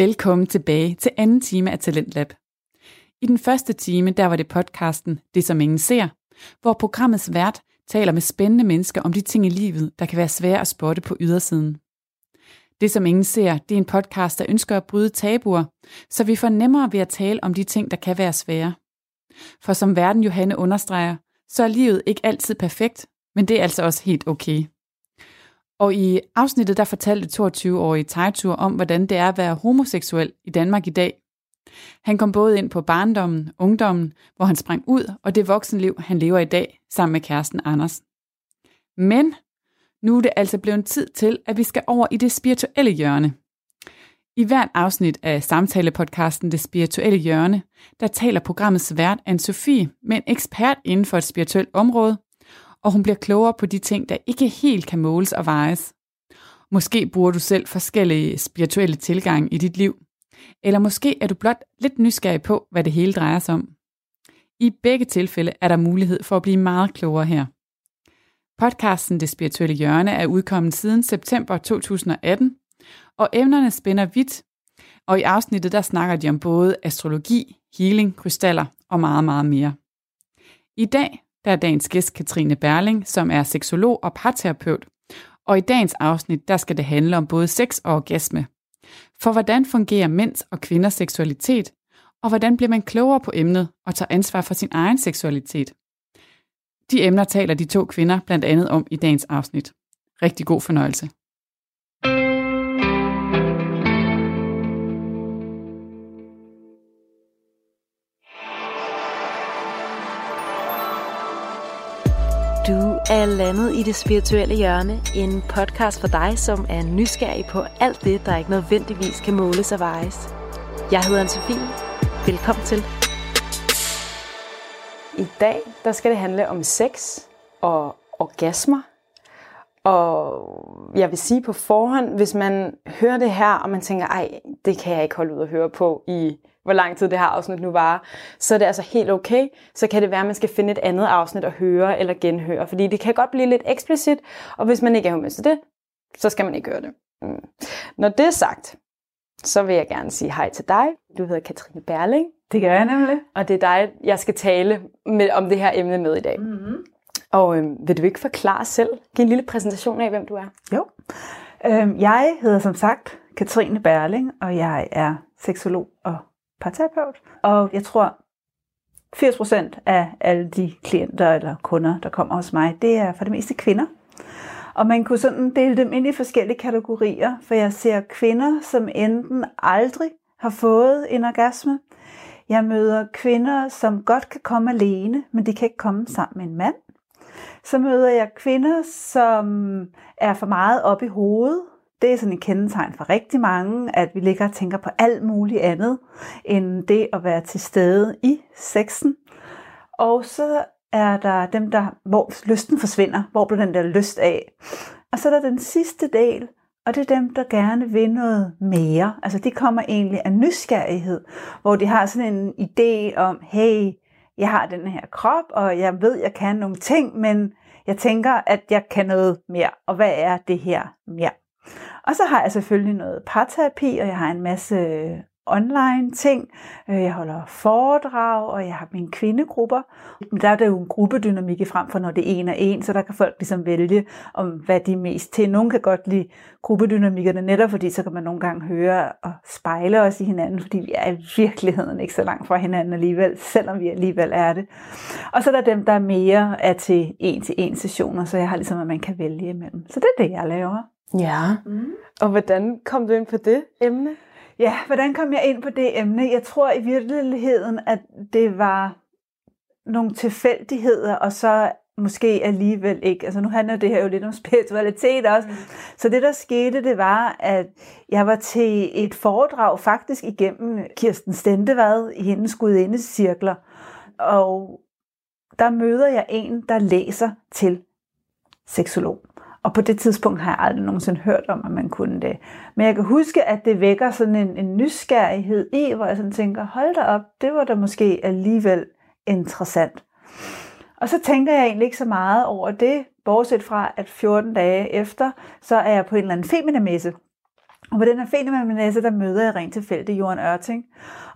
Velkommen tilbage til anden time af Talentlab. I den første time, der var det podcasten Det som ingen ser, hvor programmets vært taler med spændende mennesker om de ting i livet, der kan være svære at spotte på ydersiden. Det som ingen ser, det er en podcast, der ønsker at bryde tabuer, så vi får nemmere ved at tale om de ting, der kan være svære. For som verden Johanne understreger, så er livet ikke altid perfekt, men det er altså også helt okay. Og i afsnittet der fortalte 22-årige Tejtur om, hvordan det er at være homoseksuel i Danmark i dag. Han kom både ind på barndommen, ungdommen, hvor han sprang ud, og det voksenliv, han lever i dag, sammen med kæresten Anders. Men nu er det altså blevet tid til, at vi skal over i det spirituelle hjørne. I hvert afsnit af samtalepodcasten Det Spirituelle Hjørne, der taler programmets vært Anne-Sophie med en ekspert inden for et spirituelt område, og hun bliver klogere på de ting, der ikke helt kan måles og vejes. Måske bruger du selv forskellige spirituelle tilgange i dit liv, eller måske er du blot lidt nysgerrig på, hvad det hele drejer sig om. I begge tilfælde er der mulighed for at blive meget klogere her. Podcasten Det Spirituelle Hjørne er udkommet siden september 2018, og emnerne spænder vidt, og i afsnittet der snakker de om både astrologi, healing, krystaller og meget, meget mere. I dag der er dagens gæst Katrine Berling, som er seksolog og parterapeut, og i dagens afsnit der skal det handle om både sex og orgasme. For hvordan fungerer mænds og kvinders seksualitet, og hvordan bliver man klogere på emnet og tager ansvar for sin egen seksualitet? De emner taler de to kvinder blandt andet om i dagens afsnit. Rigtig god fornøjelse. Er landet i det spirituelle hjørne, en podcast for dig, som er nysgerrig på alt det, der ikke nødvendigvis kan måles og vejes. Jeg hedder Anne-Sophie. Velkommen til. I dag der skal det handle om sex og orgasmer. Og jeg vil sige på forhånd, hvis man hører det her, og man tænker, ej, det kan jeg ikke holde ud at høre på i hvor lang tid det her afsnit nu var, så er det altså helt okay. Så kan det være, at man skal finde et andet afsnit at høre eller genhøre, fordi det kan godt blive lidt eksplicit, og hvis man ikke er med til det, så skal man ikke gøre det. Mm. Når det er sagt, så vil jeg gerne sige hej til dig. Du hedder Katrine Berling. Det gør jeg nemlig. Og det er dig, jeg skal tale med, om det her emne med i dag. Mm-hmm. Og øh, vil du ikke forklare selv? Giv en lille præsentation af, hvem du er. Jo. Øh, jeg hedder som sagt Katrine Berling, og jeg er seksolog og parterapeut. Og jeg tror, 80% af alle de klienter eller kunder, der kommer hos mig, det er for det meste kvinder. Og man kunne sådan dele dem ind i forskellige kategorier, for jeg ser kvinder, som enten aldrig har fået en orgasme. Jeg møder kvinder, som godt kan komme alene, men de kan ikke komme sammen med en mand. Så møder jeg kvinder, som er for meget op i hovedet, det er sådan et kendetegn for rigtig mange, at vi ligger og tænker på alt muligt andet, end det at være til stede i sexen. Og så er der dem, der, hvor lysten forsvinder, hvor bliver den der lyst af. Og så er der den sidste del, og det er dem, der gerne vil noget mere. Altså de kommer egentlig af nysgerrighed, hvor de har sådan en idé om, hey, jeg har den her krop, og jeg ved, jeg kan nogle ting, men jeg tænker, at jeg kan noget mere. Og hvad er det her mere? Og så har jeg selvfølgelig noget parterapi, og jeg har en masse online ting. Øh, jeg holder foredrag, og jeg har mine kvindegrupper. Men der er der jo en gruppedynamik i frem for, når det er en og en, så der kan folk ligesom vælge, om hvad de er mest til. Nogle kan godt lide gruppedynamikkerne netop, fordi så kan man nogle gange høre og spejle os i hinanden, fordi vi er i virkeligheden ikke så langt fra hinanden alligevel, selvom vi alligevel er det. Og så er der dem, der mere er til en-til-en sessioner, så jeg har ligesom, at man kan vælge imellem. Så det er det, jeg laver. Ja. Mm. Og hvordan kom du ind på det emne? Ja, hvordan kom jeg ind på det emne? Jeg tror i virkeligheden, at det var nogle tilfældigheder, og så måske alligevel ikke. Altså nu handler det her jo lidt om spiritualitet også. Mm. Så det der skete, det var, at jeg var til et foredrag faktisk igennem Kirsten Stendevad i hendes gudindecirkler. Og der møder jeg en, der læser til seksolog. Og på det tidspunkt har jeg aldrig nogensinde hørt om, at man kunne det. Men jeg kan huske, at det vækker sådan en, en nysgerrighed i, hvor jeg sådan tænker, hold da op, det var da måske alligevel interessant. Og så tænker jeg egentlig ikke så meget over det, bortset fra, at 14 dage efter, så er jeg på en eller anden feminemesse. Og på den her Fenemanmesse, der møder jeg rent tilfældigt Jorden Ørting.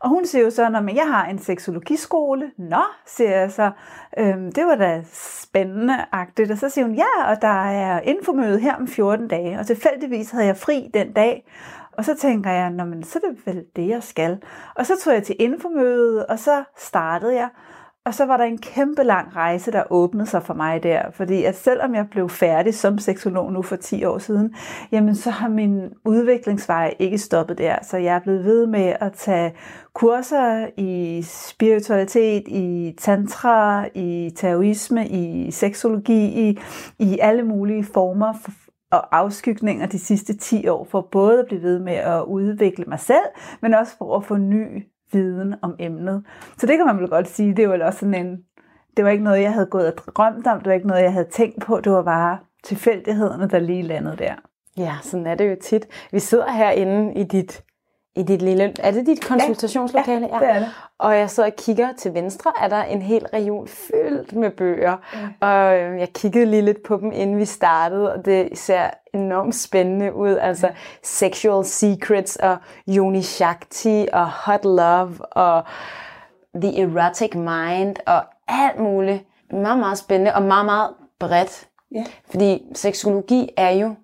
Og hun siger jo så, at jeg har en seksologiskole. Nå, siger jeg så. Øhm, det var da spændende-agtigt. Og så siger hun, ja, og der er infomøde her om 14 dage. Og tilfældigvis havde jeg fri den dag. Og så tænker jeg, Nå, men så er det vel det, jeg skal. Og så tog jeg til infomødet, og så startede jeg. Og så var der en kæmpe lang rejse, der åbnede sig for mig der. Fordi at selvom jeg blev færdig som seksolog nu for 10 år siden, jamen så har min udviklingsvej ikke stoppet der. Så jeg er blevet ved med at tage kurser i spiritualitet, i tantra, i taoisme, i seksologi, i, i alle mulige former for, og afskygninger de sidste 10 år, for både at blive ved med at udvikle mig selv, men også for at få ny viden om emnet. Så det kan man vel godt sige, det var også sådan en, det var ikke noget, jeg havde gået og drømt om, det var ikke noget, jeg havde tænkt på, det var bare tilfældighederne, der lige landede der. Ja, sådan er det jo tit. Vi sidder herinde i dit i dit lille... Er det dit konsultationslokale? Ja, ja, det er det. Og jeg sidder og kigger til venstre, er der en hel region fyldt med bøger. Ja. Og øh, jeg kiggede lige lidt på dem, inden vi startede, og det ser enormt spændende ud. Altså ja. Sexual Secrets og Yoni Shakti og Hot Love og The Erotic Mind og alt muligt. Meget, meget spændende og meget, meget bredt. Ja. Fordi seksologi er jo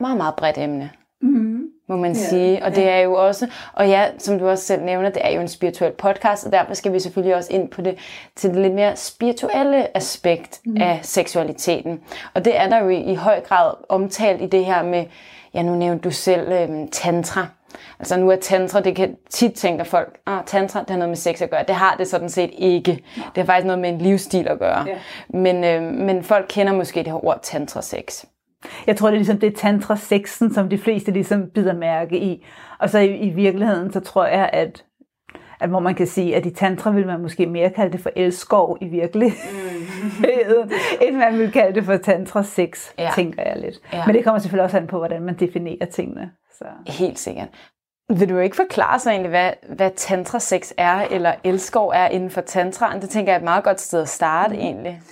meget, meget bredt emne. Mm-hmm må man ja, sige. Og det er jo også, og ja, som du også selv nævner, det er jo en spirituel podcast, og derfor skal vi selvfølgelig også ind på det, til det lidt mere spirituelle aspekt mm. af seksualiteten. Og det er der jo i, i høj grad omtalt i det her med, ja nu nævnte du selv øhm, tantra. Altså nu er tantra, det kan tit tænke folk, ah, tantra, det har noget med sex at gøre. Det har det sådan set ikke. Det har faktisk noget med en livsstil at gøre. Ja. Men, øh, men folk kender måske det her ord tantra-sex. Jeg tror, det er ligesom det tantra-sexen, som de fleste ligesom bider mærke i. Og så i, i virkeligheden, så tror jeg, at, at hvor man kan sige, at i tantra vil man måske mere kalde det for elskov i virkeligheden, mm. end man vil kalde det for tantra-sex, ja. tænker jeg lidt. Ja. Men det kommer selvfølgelig også an på, hvordan man definerer tingene. Så. Helt sikkert. Vil du ikke forklare så egentlig, hvad, hvad tantra-sex er, eller elskov er inden for tantraen? Det tænker jeg er et meget godt sted at starte mm. egentlig.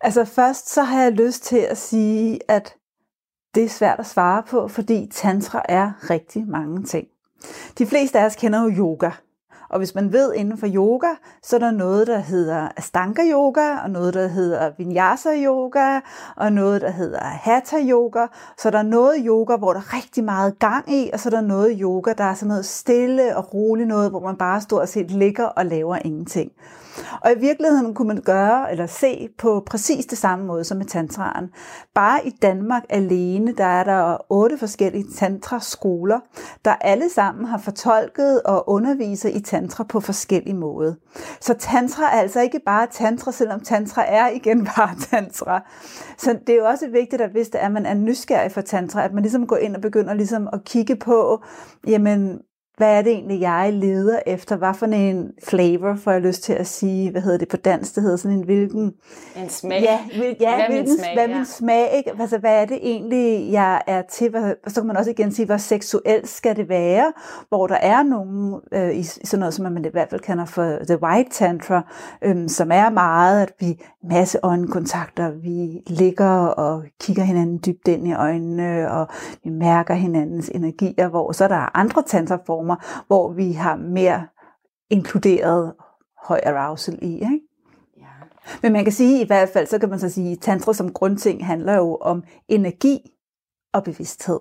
Altså først så har jeg lyst til at sige, at det er svært at svare på, fordi tantra er rigtig mange ting. De fleste af os kender jo yoga. Og hvis man ved inden for yoga, så er der noget, der hedder Astanga yoga, og noget, der hedder Vinyasa yoga, og noget, der hedder Hatha yoga. Så der er noget yoga, hvor der er rigtig meget gang i, og så er der noget yoga, der er sådan noget stille og roligt noget, hvor man bare stort set ligger og laver ingenting. Og i virkeligheden kunne man gøre eller se på præcis det samme måde som med tantraen. Bare i Danmark alene, der er der otte forskellige tantraskoler, der alle sammen har fortolket og underviser i tantra på forskellige måder. Så tantra er altså ikke bare tantra, selvom tantra er igen bare tantra. Så det er jo også vigtigt, at hvis det er, at man er nysgerrig for tantra, at man ligesom går ind og begynder ligesom at kigge på, jamen, hvad er det egentlig, jeg leder efter? Hvad for en flavor, får jeg lyst til at sige? Hvad hedder det på dansk? Det hedder sådan en hvilken... En smag. Ja, hvil, ja hvad hvilken, smag, hvad ja. min smag, ikke? Altså, hvad er det egentlig, jeg er til? Hvad, så kan man også igen sige, hvor seksuelt skal det være? Hvor der er nogen, øh, i sådan noget, som man i hvert fald kender for The White Tantra, øh, som er meget, at vi masse øjenkontakter, vi ligger og kigger hinanden dybt ind i øjnene, og vi mærker hinandens energier, hvor så er der andre tantraformer, former, hvor vi har mere inkluderet høj arousal i. Ikke? Ja. Men man kan sige i hvert fald, så kan man så sige, at tantra som grundting handler jo om energi og bevidsthed.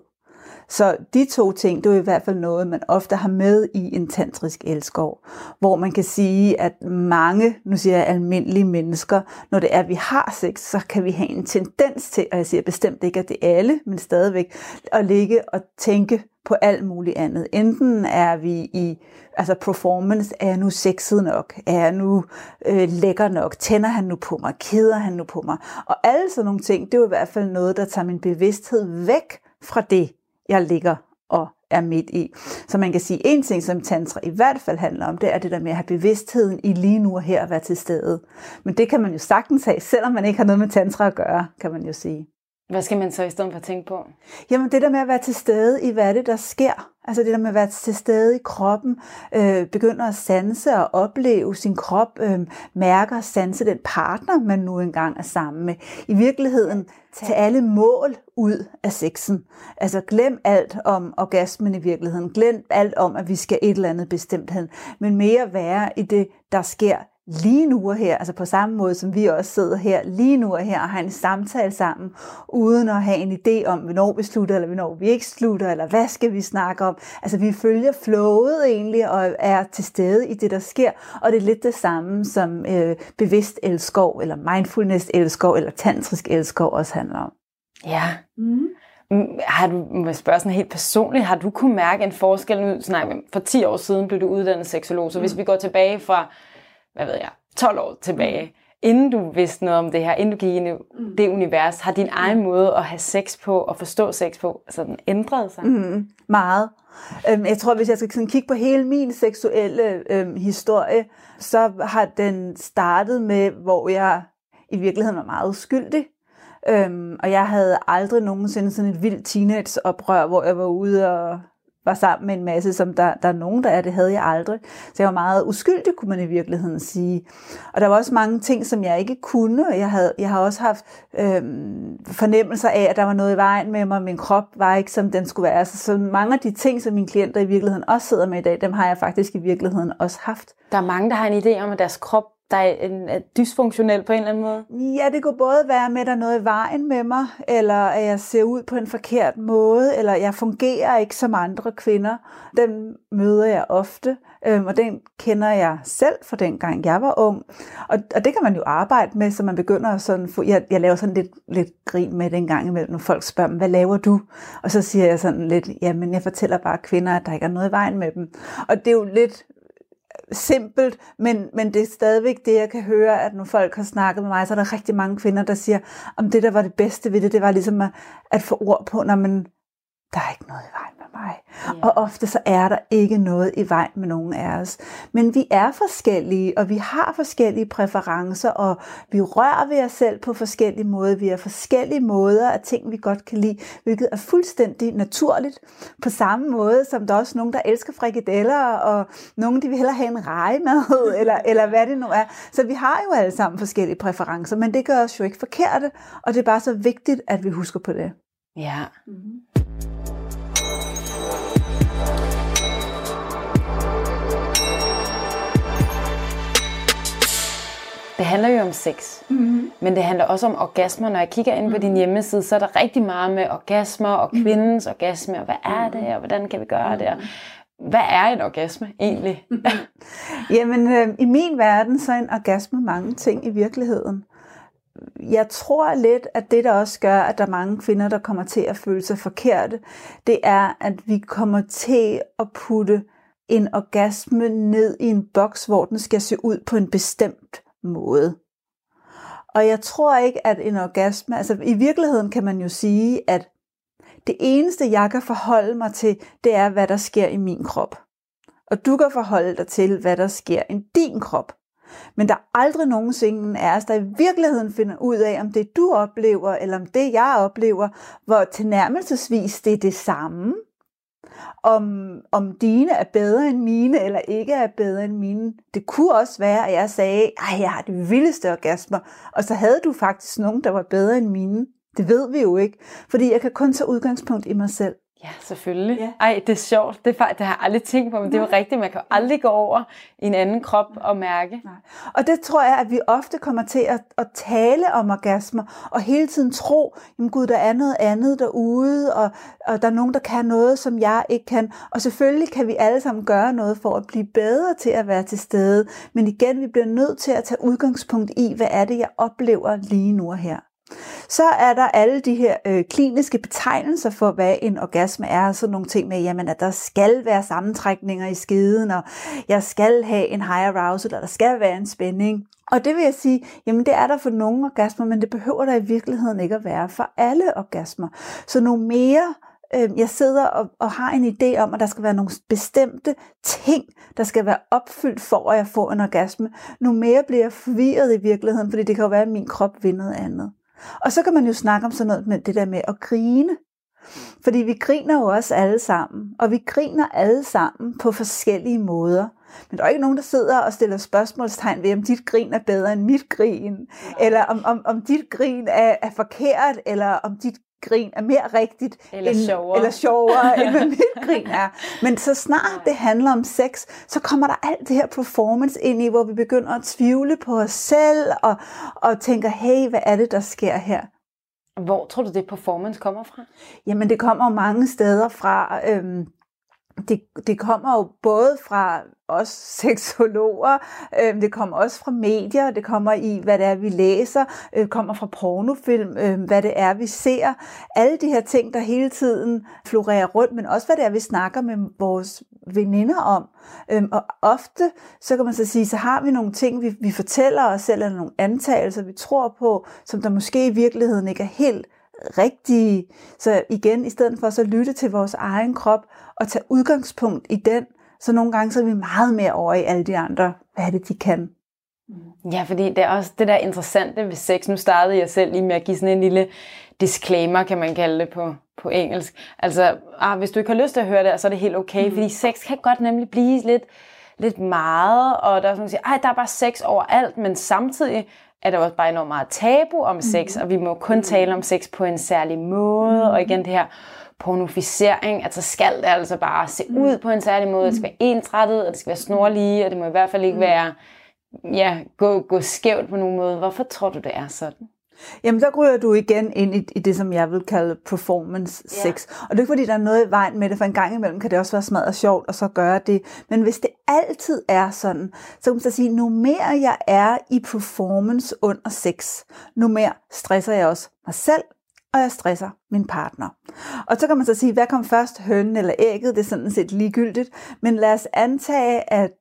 Så de to ting, det er i hvert fald noget, man ofte har med i en tantrisk elskov, hvor man kan sige, at mange, nu siger jeg almindelige mennesker, når det er, at vi har sex, så kan vi have en tendens til, og jeg siger bestemt ikke, at det er alle, men stadigvæk, at ligge og tænke på alt muligt andet. Enten er vi i altså performance, er jeg nu sexet nok? Er jeg nu øh, lækker nok? Tænder han nu på mig? Keder han nu på mig? Og alle sådan nogle ting, det er jo i hvert fald noget, der tager min bevidsthed væk fra det, jeg ligger og er midt i. Så man kan sige, en ting, som tantra i hvert fald handler om, det er det der med at have bevidstheden i lige nu og her at være til stede. Men det kan man jo sagtens have, selvom man ikke har noget med tantra at gøre, kan man jo sige. Hvad skal man så i stedet for tænke på? Jamen det der med at være til stede i, hvad det, der sker. Altså det der med at være til stede i kroppen, øh, begynder at sanse og opleve sin krop, øh, mærker og sanse den partner, man nu engang er sammen med. I virkeligheden tage alle mål ud af sexen. Altså glem alt om orgasmen i virkeligheden. Glem alt om, at vi skal et eller andet bestemt hen. Men mere være i det, der sker lige nu og her, altså på samme måde som vi også sidder her lige nu og her og har en samtale sammen, uden at have en idé om, hvornår vi slutter, eller hvornår vi ikke slutter, eller hvad skal vi snakke om. Altså vi følger flowet egentlig, og er til stede i det, der sker, og det er lidt det samme, som øh, bevidst elskov, eller mindfulness elskov, eller tantrisk elskov også handler om. Ja. Mm. Har du, må jeg spørge sådan helt personligt, har du kunne mærke en forskel nu? Nej, for 10 år siden blev du uddannet seksolog, så mm. hvis vi går tilbage fra hvad ved jeg, 12 år tilbage, mm. inden du vidste noget om det her, inden du gik ind i mm. det univers, har din egen måde at have sex på og forstå sex på, altså den ændret sig? Mm, meget. Øhm, jeg tror, hvis jeg skal sådan kigge på hele min seksuelle øhm, historie, så har den startet med, hvor jeg i virkeligheden var meget uskyldig. Øhm, og jeg havde aldrig nogensinde sådan et vildt teenageoprør, hvor jeg var ude og var sammen med en masse, som der, der er nogen, der er, det havde jeg aldrig. Så jeg var meget uskyldig, kunne man i virkeligheden sige. Og der var også mange ting, som jeg ikke kunne. Jeg, havde, jeg har også haft øh, fornemmelser af, at der var noget i vejen med mig. Min krop var ikke, som den skulle være. Så, så mange af de ting, som mine klienter i virkeligheden også sidder med i dag, dem har jeg faktisk i virkeligheden også haft. Der er mange, der har en idé om, at deres krop der er, en, er dysfunktionel på en eller anden måde? Ja, det kunne både være med, at der er noget i vejen med mig, eller at jeg ser ud på en forkert måde, eller jeg fungerer ikke som andre kvinder. Den møder jeg ofte, øhm, og den kender jeg selv fra dengang jeg var ung. Og, og det kan man jo arbejde med, så man begynder at sådan, få, jeg, jeg laver sådan lidt, lidt grin med det en gang imellem, når folk spørger mig, hvad laver du? Og så siger jeg sådan lidt, jamen jeg fortæller bare kvinder, at der ikke er noget i vejen med dem. Og det er jo lidt simpelt, men, men det er stadigvæk det, jeg kan høre, at når folk har snakket med mig, så er der rigtig mange kvinder, der siger, om det, der var det bedste ved det, det var ligesom at, at få ord på, når man, der er ikke noget i vejen mig. Ja. Og ofte så er der ikke noget i vejen med nogen af os. Men vi er forskellige, og vi har forskellige præferencer, og vi rører ved os selv på forskellige måder. Vi har forskellige måder af ting, vi godt kan lide, hvilket er fuldstændig naturligt. På samme måde som der er også nogen, der elsker frikadeller, og nogen, de vil hellere have en rejemad, eller, eller hvad det nu er. Så vi har jo alle sammen forskellige præferencer, men det gør os jo ikke forkerte, og det er bare så vigtigt, at vi husker på det. Ja. Mm-hmm. Det handler jo om sex, mm-hmm. men det handler også om orgasmer. Når jeg kigger ind på din mhm. hjemmeside, så er der rigtig meget med orgasmer og mhm. kvindens mm-hmm. orgasme, og hvad er det, og hvordan kan vi gøre det? Hvad er en orgasme egentlig? Jamen, øh, i min verden, så er en orgasme mange ting i virkeligheden. Jeg tror lidt, at det, der også gør, at der er mange kvinder, der kommer til at føle sig forkerte, det er, at vi kommer til at putte en orgasme ned i en boks, hvor den skal se ud på en bestemt måde. Og jeg tror ikke, at en orgasme, altså i virkeligheden kan man jo sige, at det eneste, jeg kan forholde mig til, det er, hvad der sker i min krop. Og du kan forholde dig til, hvad der sker i din krop. Men der er aldrig nogensinde er os, der i virkeligheden finder ud af, om det du oplever, eller om det jeg oplever, hvor tilnærmelsesvis det er det samme, om, om dine er bedre end mine, eller ikke er bedre end mine. Det kunne også være, at jeg sagde, at jeg har det vildeste orgasmer, og så havde du faktisk nogen, der var bedre end mine. Det ved vi jo ikke, fordi jeg kan kun tage udgangspunkt i mig selv. Ja, selvfølgelig. Ja. Ej, det er sjovt. Det, er, det har jeg aldrig tænkt på, men Nej. det er jo rigtigt. Man kan jo aldrig gå over i en anden krop og mærke. Nej. Og det tror jeg, at vi ofte kommer til at, at tale om orgasmer, og hele tiden tro, jamen gud, der er noget andet derude, og, og der er nogen, der kan noget, som jeg ikke kan. Og selvfølgelig kan vi alle sammen gøre noget for at blive bedre til at være til stede. Men igen, vi bliver nødt til at tage udgangspunkt i, hvad er det, jeg oplever lige nu og her. Så er der alle de her øh, kliniske betegnelser for, hvad en orgasme er. Sådan nogle ting med, jamen, at der skal være sammentrækninger i skeden, og jeg skal have en high arousal, og der skal være en spænding. Og det vil jeg sige, jamen det er der for nogle orgasmer, men det behøver der i virkeligheden ikke at være for alle orgasmer. Så nu mere øh, jeg sidder og, og har en idé om, at der skal være nogle bestemte ting, der skal være opfyldt for, at jeg får en orgasme, nu mere bliver jeg forvirret i virkeligheden, fordi det kan jo være, at min krop vil noget andet. Og så kan man jo snakke om sådan noget med det der med at grine. Fordi vi griner jo også alle sammen, og vi griner alle sammen på forskellige måder. Men der er ikke nogen, der sidder og stiller spørgsmålstegn ved, om dit grin er bedre end mit grin, eller om, om, om dit grin er, er forkert, eller om dit grin er mere rigtigt eller end, sjovere, eller sjovere end hvad mit grin er. Men så snart det handler om sex, så kommer der alt det her performance ind i, hvor vi begynder at tvivle på os selv, og, og tænker, hey, hvad er det, der sker her? Hvor tror du, det performance kommer fra? Jamen, det kommer mange steder fra. Øhm, det, det kommer jo både fra os seksologer, øh, det kommer også fra medier, det kommer i, hvad det er, vi læser, øh, kommer fra pornofilm, øh, hvad det er, vi ser. Alle de her ting, der hele tiden florerer rundt, men også hvad det er, vi snakker med vores veninder om. Øh, og ofte, så kan man så sige, så har vi nogle ting, vi, vi fortæller os selv, eller nogle antagelser, vi tror på, som der måske i virkeligheden ikke er helt rigtige. Så igen, i stedet for så lytte til vores egen krop og tage udgangspunkt i den, så nogle gange så er vi meget mere over i alle de andre. Hvad er det, de kan? Ja, fordi det er også det der interessante ved sex. Nu startede jeg selv lige med at give sådan en lille disclaimer, kan man kalde det på, på engelsk. Altså, ah, hvis du ikke har lyst til at høre det, så er det helt okay, mm. fordi sex kan godt nemlig blive lidt, lidt meget, og der er sådan, at siger, der er bare sex overalt, men samtidig er der også bare enormt meget tabu om sex, mm. og vi må kun tale om sex på en særlig måde, mm. og igen det her pornofisering, altså skal det altså bare se mm. ud på en særlig måde, det skal være ensrettet, og det skal være snorlige, og det må i hvert fald ikke mm. være, ja, gå, gå skævt på nogen måde. Hvorfor tror du, det er sådan? Jamen, der ryger du igen ind i, i det, som jeg vil kalde performance sex. Ja. Og det er ikke, fordi der er noget i vejen med det, for en gang imellem kan det også være smadret sjovt at så gøre det. Men hvis det altid er sådan, så kan man så sige, nu mere jeg er i performance under sex, nu mere stresser jeg også mig selv, og jeg stresser min partner. Og så kan man så sige, hvad kom først, hønnen eller ægget? Det er sådan set ligegyldigt. Men lad os antage, at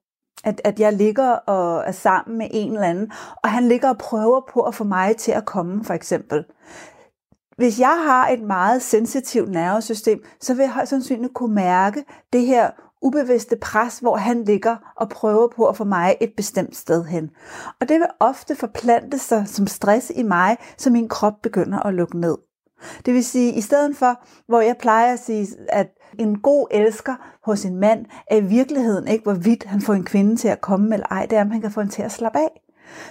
at, at jeg ligger og er sammen med en eller anden, og han ligger og prøver på at få mig til at komme, for eksempel. Hvis jeg har et meget sensitivt nervesystem, så vil jeg højst sandsynligt kunne mærke det her ubevidste pres, hvor han ligger og prøver på at få mig et bestemt sted hen. Og det vil ofte forplante sig som stress i mig, så min krop begynder at lukke ned. Det vil sige, i stedet for, hvor jeg plejer at sige, at en god elsker hos en mand er i virkeligheden ikke, hvorvidt han får en kvinde til at komme eller ej, det er, om han kan få hende til at slappe af.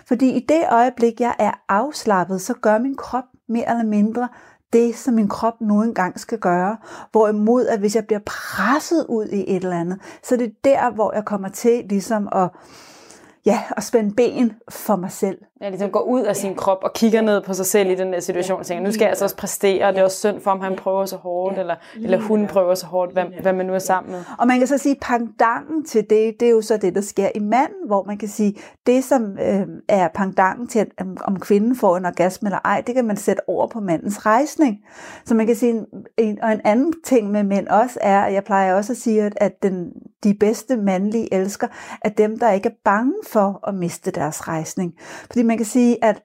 Fordi i det øjeblik, jeg er afslappet, så gør min krop mere eller mindre det, som min krop nu engang skal gøre. Hvorimod, at hvis jeg bliver presset ud i et eller andet, så det er det der, hvor jeg kommer til ligesom at ja, at spænde ben for mig selv. Ja, ligesom gå ud af sin krop og kigger ned på sig selv i den der situation og tænker, nu skal jeg altså også præstere, og det er også synd for, om han prøver så hårdt, eller, eller hun prøver så hårdt, hvad, hvad man nu er sammen med. Og man kan så sige, pangdangen til det, det er jo så det, der sker i manden, hvor man kan sige, det som øh, er pangdangen til, at, om kvinden får en orgasme eller ej, det kan man sætte over på mandens rejsning. Så man kan sige, en, og en anden ting med mænd også er, at jeg plejer også at sige, at, at den, de bedste mandlige elsker er dem, der ikke er bange for at miste deres rejsning. Fordi man kan sige, at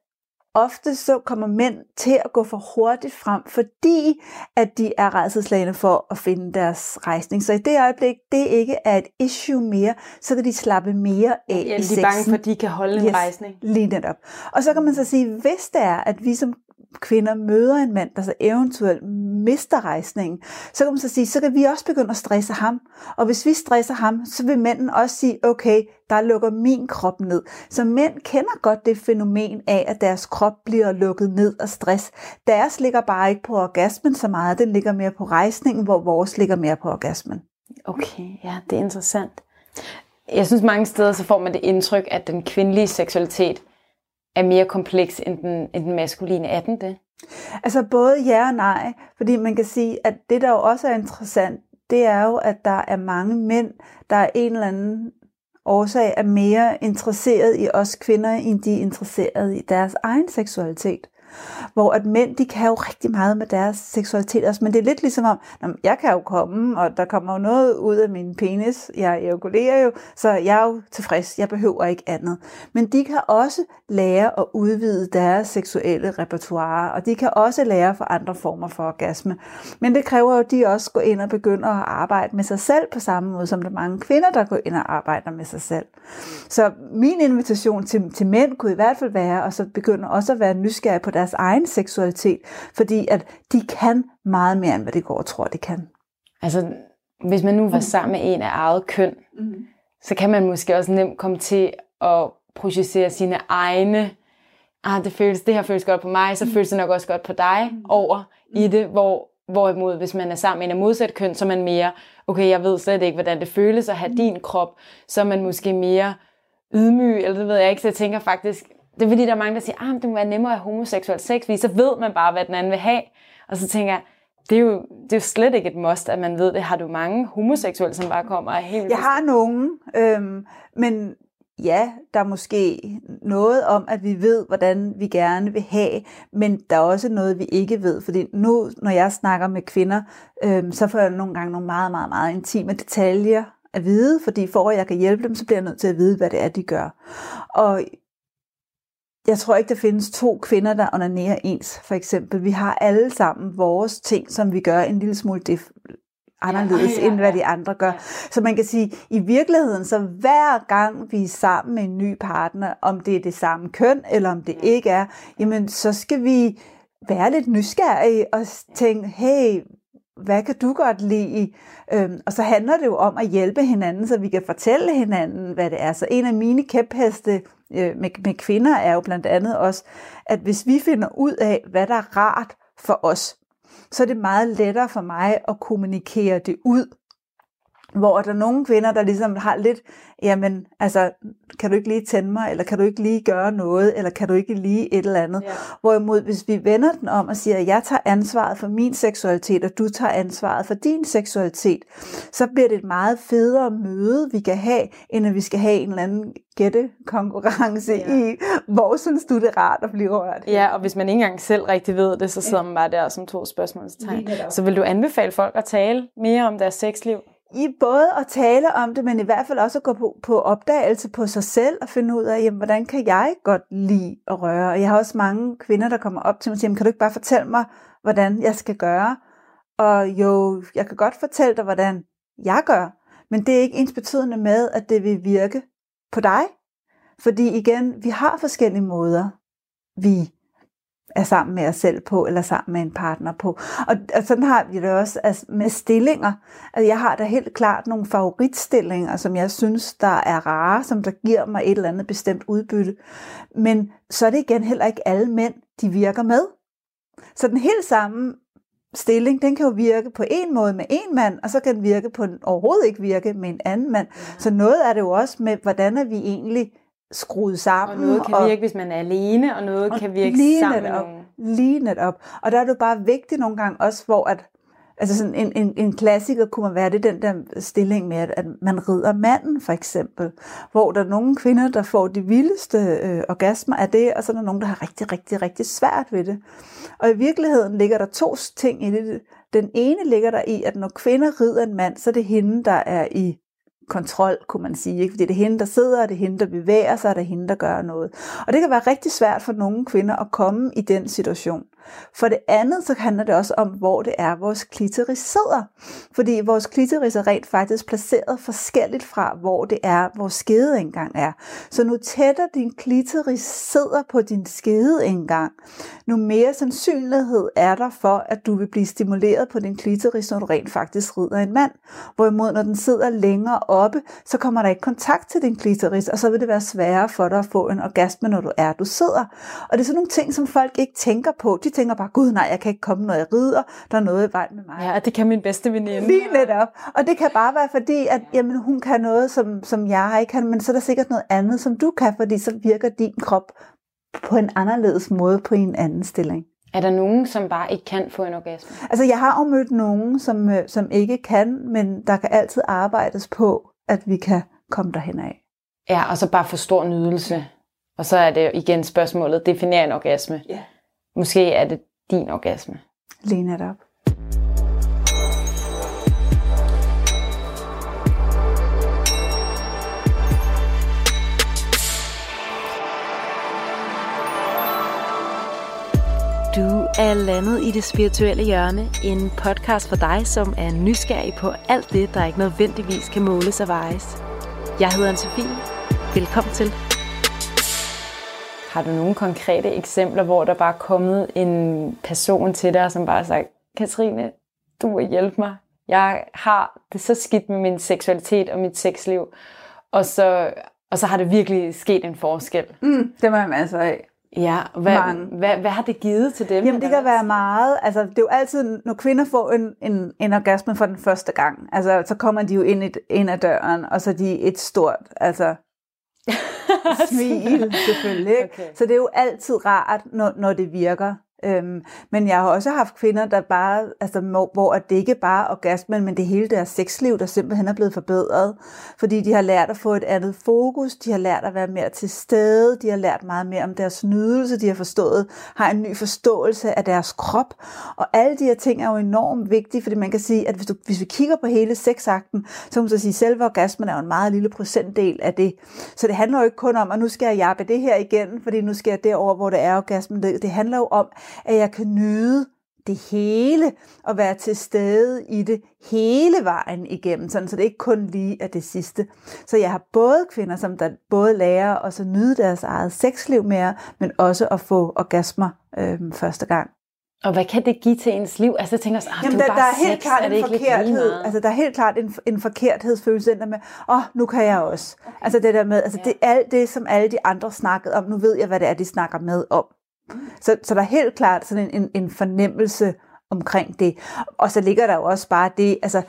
ofte så kommer mænd til at gå for hurtigt frem, fordi at de er redselslagende for at finde deres rejsning. Så i det øjeblik, det ikke er et issue mere, så kan de slappe mere af ja, i de er bange for, at de kan holde yes, en rejsning. Lige netop. Og så kan man så sige, hvis det er, at vi som kvinder møder en mand, der så eventuelt mister rejsningen, så kan man så sige, så kan vi også begynde at stresse ham. Og hvis vi stresser ham, så vil manden også sige, okay, der lukker min krop ned. Så mænd kender godt det fænomen af, at deres krop bliver lukket ned af stress. Deres ligger bare ikke på orgasmen så meget, den ligger mere på rejsningen, hvor vores ligger mere på orgasmen. Okay, ja, det er interessant. Jeg synes mange steder, så får man det indtryk, at den kvindelige seksualitet er mere kompleks end den, end den maskuline. Er den det? Altså både ja og nej, fordi man kan sige, at det der jo også er interessant, det er jo, at der er mange mænd, der er en eller anden årsag er mere interesseret i os kvinder, end de er interesseret i deres egen seksualitet. Hvor at mænd, de kan jo rigtig meget med deres seksualitet også, men det er lidt ligesom om, jeg kan jo komme, og der kommer jo noget ud af min penis, jeg ejakulerer jo, så jeg er jo tilfreds, jeg behøver ikke andet. Men de kan også lære at udvide deres seksuelle repertoire, og de kan også lære for andre former for orgasme. Men det kræver jo, at de også går ind og begynder at arbejde med sig selv på samme måde, som der er mange kvinder, der går ind og arbejder med sig selv. Så min invitation til, til mænd kunne i hvert fald være, at så begynde også at være nysgerrig på deres egen seksualitet, fordi at de kan meget mere, end hvad de går og tror, de kan. Altså, hvis man nu var sammen med en af eget køn, mm. så kan man måske også nemt komme til at projicere sine egne, ah, det, føles, det her føles godt på mig, så mm. føles det nok også godt på dig, mm. over i det, hvor Hvorimod, hvis man er sammen med en af modsat køn, så er man mere, okay, jeg ved slet ikke, hvordan det føles at have din krop, så er man måske mere ydmyg, eller det ved jeg ikke, så jeg tænker faktisk, det er fordi, der er mange, der siger, ah, det må være nemmere at have homoseksuel sex, fordi så ved man bare, hvad den anden vil have. Og så tænker jeg, det er, jo, det er jo slet ikke et must, at man ved det. Har du mange homoseksuelle, som bare kommer og helt... Jeg har nogen, øhm, men ja, der er måske noget om, at vi ved, hvordan vi gerne vil have, men der er også noget, vi ikke ved. Fordi nu, når jeg snakker med kvinder, øhm, så får jeg nogle gange nogle meget, meget, meget intime detaljer at vide, fordi for at jeg kan hjælpe dem, så bliver jeg nødt til at vide, hvad det er, de gør. Og jeg tror ikke, der findes to kvinder, der onanerer ens, for eksempel. Vi har alle sammen vores ting, som vi gør en lille smule anderledes, ja, ja, ja. end hvad de andre gør. Så man kan sige, i virkeligheden, så hver gang vi er sammen med en ny partner, om det er det samme køn, eller om det ikke er, jamen så skal vi være lidt nysgerrige og tænke, hey, hvad kan du godt lide? Øhm, og så handler det jo om at hjælpe hinanden, så vi kan fortælle hinanden, hvad det er. Så en af mine kæpheste øh, med, med kvinder er jo blandt andet også, at hvis vi finder ud af, hvad der er rart for os, så er det meget lettere for mig at kommunikere det ud. Hvor der er nogle kvinder, der ligesom har lidt, jamen, altså, kan du ikke lige tænde mig, eller kan du ikke lige gøre noget, eller kan du ikke lige et eller andet. Ja. Hvorimod, hvis vi vender den om og siger, at jeg tager ansvaret for min seksualitet, og du tager ansvaret for din seksualitet, så bliver det et meget federe møde, vi kan have, end at vi skal have en eller anden gættekonkurrence ja. i, hvor synes du det er rart at blive rørt? Ja, og hvis man ikke engang selv rigtig ved det, så sidder man bare der som to spørgsmålstegn. Så vil du anbefale folk at tale mere om deres sexliv? I både at tale om det, men i hvert fald også at gå på, på opdagelse på sig selv og finde ud af, jamen, hvordan kan jeg godt lide at røre? Og jeg har også mange kvinder, der kommer op til mig og siger, kan du ikke bare fortælle mig, hvordan jeg skal gøre? Og jo, jeg kan godt fortælle dig, hvordan jeg gør, men det er ikke ens betydende med, at det vil virke på dig. Fordi igen, vi har forskellige måder, vi er sammen med os selv på, eller sammen med en partner på. Og, og sådan har vi det også altså med stillinger. Altså jeg har da helt klart nogle favoritstillinger, som jeg synes, der er rare, som der giver mig et eller andet bestemt udbytte. Men så er det igen heller ikke alle mænd, de virker med. Så den helt samme stilling, den kan jo virke på en måde med en mand, og så kan den virke på den overhovedet ikke virke med en anden mand. Ja. Så noget er det jo også med, hvordan er vi egentlig skruet sammen. Og noget kan virke, og, hvis man er alene, og noget og kan virke lige sammen netop, Lige netop. Og der er det bare vigtigt nogle gange også, hvor at, altså sådan en, en, en klassiker kunne man være, det den der stilling med, at, at man rider manden for eksempel, hvor der er nogle kvinder, der får de vildeste øh, orgasmer af det, og så er der nogen, der har rigtig, rigtig, rigtig svært ved det. Og i virkeligheden ligger der to ting i det. Den ene ligger der i, at når kvinder rider en mand, så er det hende, der er i kontrol, kunne man sige. Ikke? Fordi det er hende, der sidder, og det er hende, der bevæger sig, og det er hende, der gør noget. Og det kan være rigtig svært for nogle kvinder at komme i den situation. For det andet, så handler det også om, hvor det er, vores klitoris sidder. Fordi vores klitoris er rent faktisk placeret forskelligt fra, hvor det er, vores skedeindgang er. Så nu tættere din klitoris sidder på din skedeindgang, nu mere sandsynlighed er der for, at du vil blive stimuleret på din klitoris, når du rent faktisk rider en mand. Hvorimod, når den sidder længere oppe, så kommer der ikke kontakt til din klitoris, og så vil det være sværere for dig at få en orgasme, når du er, du sidder. Og det er sådan nogle ting, som folk ikke tænker på. De tænker bare, gud nej, jeg kan ikke komme, når jeg rider. Der er noget i vejen med mig. Ja, det kan min bedste veninde. Lige netop. Og det kan bare være fordi, at jamen, hun kan noget, som, som jeg ikke kan, men så er der sikkert noget andet, som du kan, fordi så virker din krop på en anderledes måde på en anden stilling. Er der nogen, som bare ikke kan få en orgasme? Altså, jeg har jo mødt nogen, som, øh, som ikke kan, men der kan altid arbejdes på, at vi kan komme derhen af. Ja, og så bare få stor nydelse. Og så er det igen spørgsmålet, definerer en orgasme. Ja. Måske er det din orgasme. Lige netop. Du er landet i det spirituelle hjørne, en podcast for dig, som er nysgerrig på alt det, der ikke nødvendigvis kan måles og vejes. Jeg hedder Anne-Sophie. Velkommen til. Har du nogle konkrete eksempler, hvor der bare er kommet en person til dig, som bare har sagt, Katrine, du må hjælpe mig. Jeg har det så skidt med min seksualitet og mit sexliv. Og så, og så har det virkelig sket en forskel. Mm, det må jeg masser af. Ja, hvad, Mange. hvad, hvad har det givet til dem? Jamen det kan være meget, altså det er jo altid, når kvinder får en, en, en orgasme for den første gang, altså så kommer de jo ind, et, ind ad døren, og så er de et stort, altså smil selvfølgelig. Ikke? Okay. Så det er jo altid rart, når, når det virker. Øhm, men jeg har også haft kvinder, der bare, altså, hvor, hvor det ikke bare er orgasmen, men det hele deres sexliv, der simpelthen er blevet forbedret. Fordi de har lært at få et andet fokus, de har lært at være mere til stede, de har lært meget mere om deres nydelse, de har forstået, har en ny forståelse af deres krop. Og alle de her ting er jo enormt vigtige, fordi man kan sige, at hvis, du, hvis vi kigger på hele sexakten, så kan man så sige, at selve orgasmen er jo en meget lille procentdel af det. Så det handler jo ikke kun om, at nu skal jeg jappe det her igen, fordi nu skal jeg derover, hvor det er orgasmen. Det, det handler jo om, at jeg kan nyde det hele og være til stede i det hele vejen igennem, sådan, så det ikke kun lige er det sidste. Så jeg har både kvinder, som der både lærer at så nyde deres eget sexliv mere, men også at få orgasmer øhm, første gang. Og hvad kan det give til ens liv? Altså jeg tænker så, ah, Jamen, du er der, bare der er helt sex, klart er det en forkerthed. Altså, der er helt klart en, en forkerthedsfølelse der med, åh, oh, nu kan jeg også. Okay. Altså det der med, altså ja. det er alt det, som alle de andre snakkede om. Nu ved jeg, hvad det er, de snakker med om. Så, så der er helt klart sådan en, en, en fornemmelse omkring det. Og så ligger der jo også bare det, altså,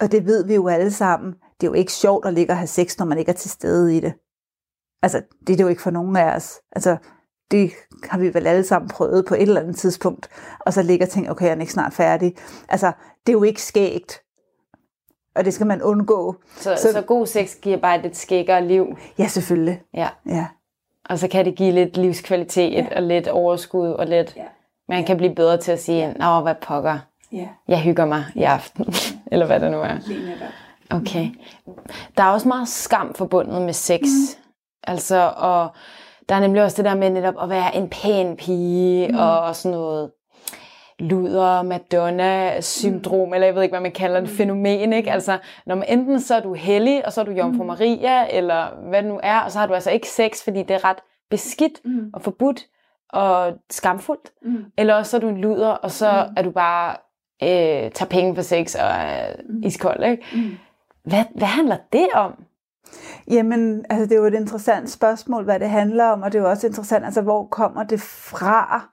og det ved vi jo alle sammen, det er jo ikke sjovt at ligge og have sex, når man ikke er til stede i det. Altså, det er det jo ikke for nogen af os. Altså, det har vi vel alle sammen prøvet på et eller andet tidspunkt, og så ligger og tænker, okay, jeg er ikke snart færdig. Altså, det er jo ikke skægt, og det skal man undgå. Så, så, så god sex giver bare et lidt skækkere liv. Ja, selvfølgelig. Ja. Ja. Og så kan det give lidt livskvalitet ja. og lidt overskud og lidt... Ja. Man kan blive bedre til at sige, nå, hvad pokker. Ja. Jeg hygger mig i aften. Eller hvad det nu er. Okay. Der er også meget skam forbundet med sex. Mm. Altså, og der er nemlig også det der med netop at være en pæn pige, mm. og sådan noget luder, Madonna-syndrom, mm. eller jeg ved ikke, hvad man kalder det, fænomen, ikke? Altså, når man enten så er du hellig, og så er du Jomfru Maria, eller hvad det nu er, og så har du altså ikke sex, fordi det er ret beskidt Mm. og forbudt og skamfuldt. Mm. Eller også så er du en luder, og så Mm. er du bare øh, tager penge for sex og er iskold, ikke? Mm. Hvad, hvad handler det om? Jamen, altså det er jo et interessant spørgsmål, hvad det handler om, og det er jo også interessant, altså hvor kommer det fra,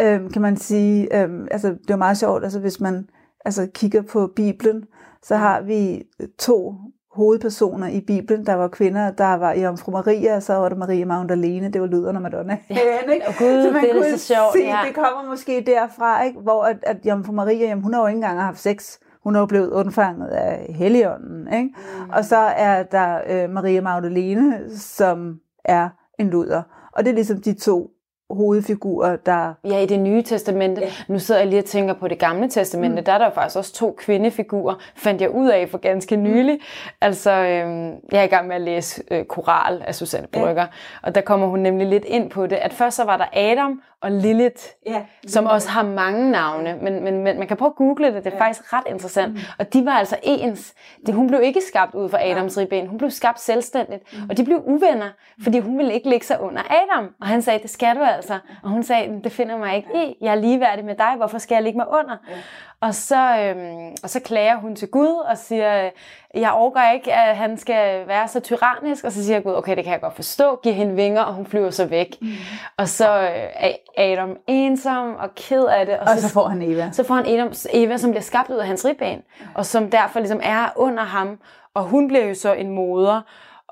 øhm, kan man sige. Øhm, altså det er jo meget sjovt, altså hvis man altså, kigger på Bibelen, så har vi to hovedpersoner i Bibelen, der var kvinder, der var Jomfru Maria, og så var der Maria Magdalene, det var Lyderne Madonna. Ja. ikke? Og gud, så man det er kunne så sjovt, se, ja. det kommer måske derfra, ikke? hvor at, at Jomfru Maria, jamen, hun har jo ikke engang haft sex, hun er jo blevet undfanget af Helligånden. Ikke? Mm. Og så er der øh, Maria Magdalene, som er en luder. Og det er ligesom de to hovedfigurer, der... Ja, i det nye testamente. Ja. Nu sidder jeg lige og tænker på det gamle testamente. Mm. Der er der faktisk også to kvindefigurer, fandt jeg ud af for ganske nylig. Mm. Altså, øhm, jeg er i gang med at læse øh, Koral af Susanne Brygger, ja. og der kommer hun nemlig lidt ind på det, at først så var der Adam og Lilith, Ja, som også har mange navne, men, men, men man kan prøve at google det, det er ja. faktisk ret interessant. Mm. Og de var altså ens. Det, hun blev ikke skabt ud fra Adams ribben, hun blev skabt selvstændigt, mm. og de blev uvenner, fordi hun ville ikke ligge sig under Adam. Og han sagde, det skal du altså. Og hun sagde, det finder mig ikke i, jeg er ligeværdig med dig, hvorfor skal jeg ligge mig under? Ja. Og, så, øhm, og så klager hun til Gud og siger, jeg overgår ikke, at han skal være så tyrannisk. Og så siger Gud, okay, det kan jeg godt forstå, giv hende vinger, og hun flyver så væk. Mm. Og så øh, er Adam ensom og ked af det. Og så får han Eva. Så får han Adam, Eva, som bliver skabt ud af hans ribben, og som derfor ligesom er under ham. Og hun bliver jo så en moder.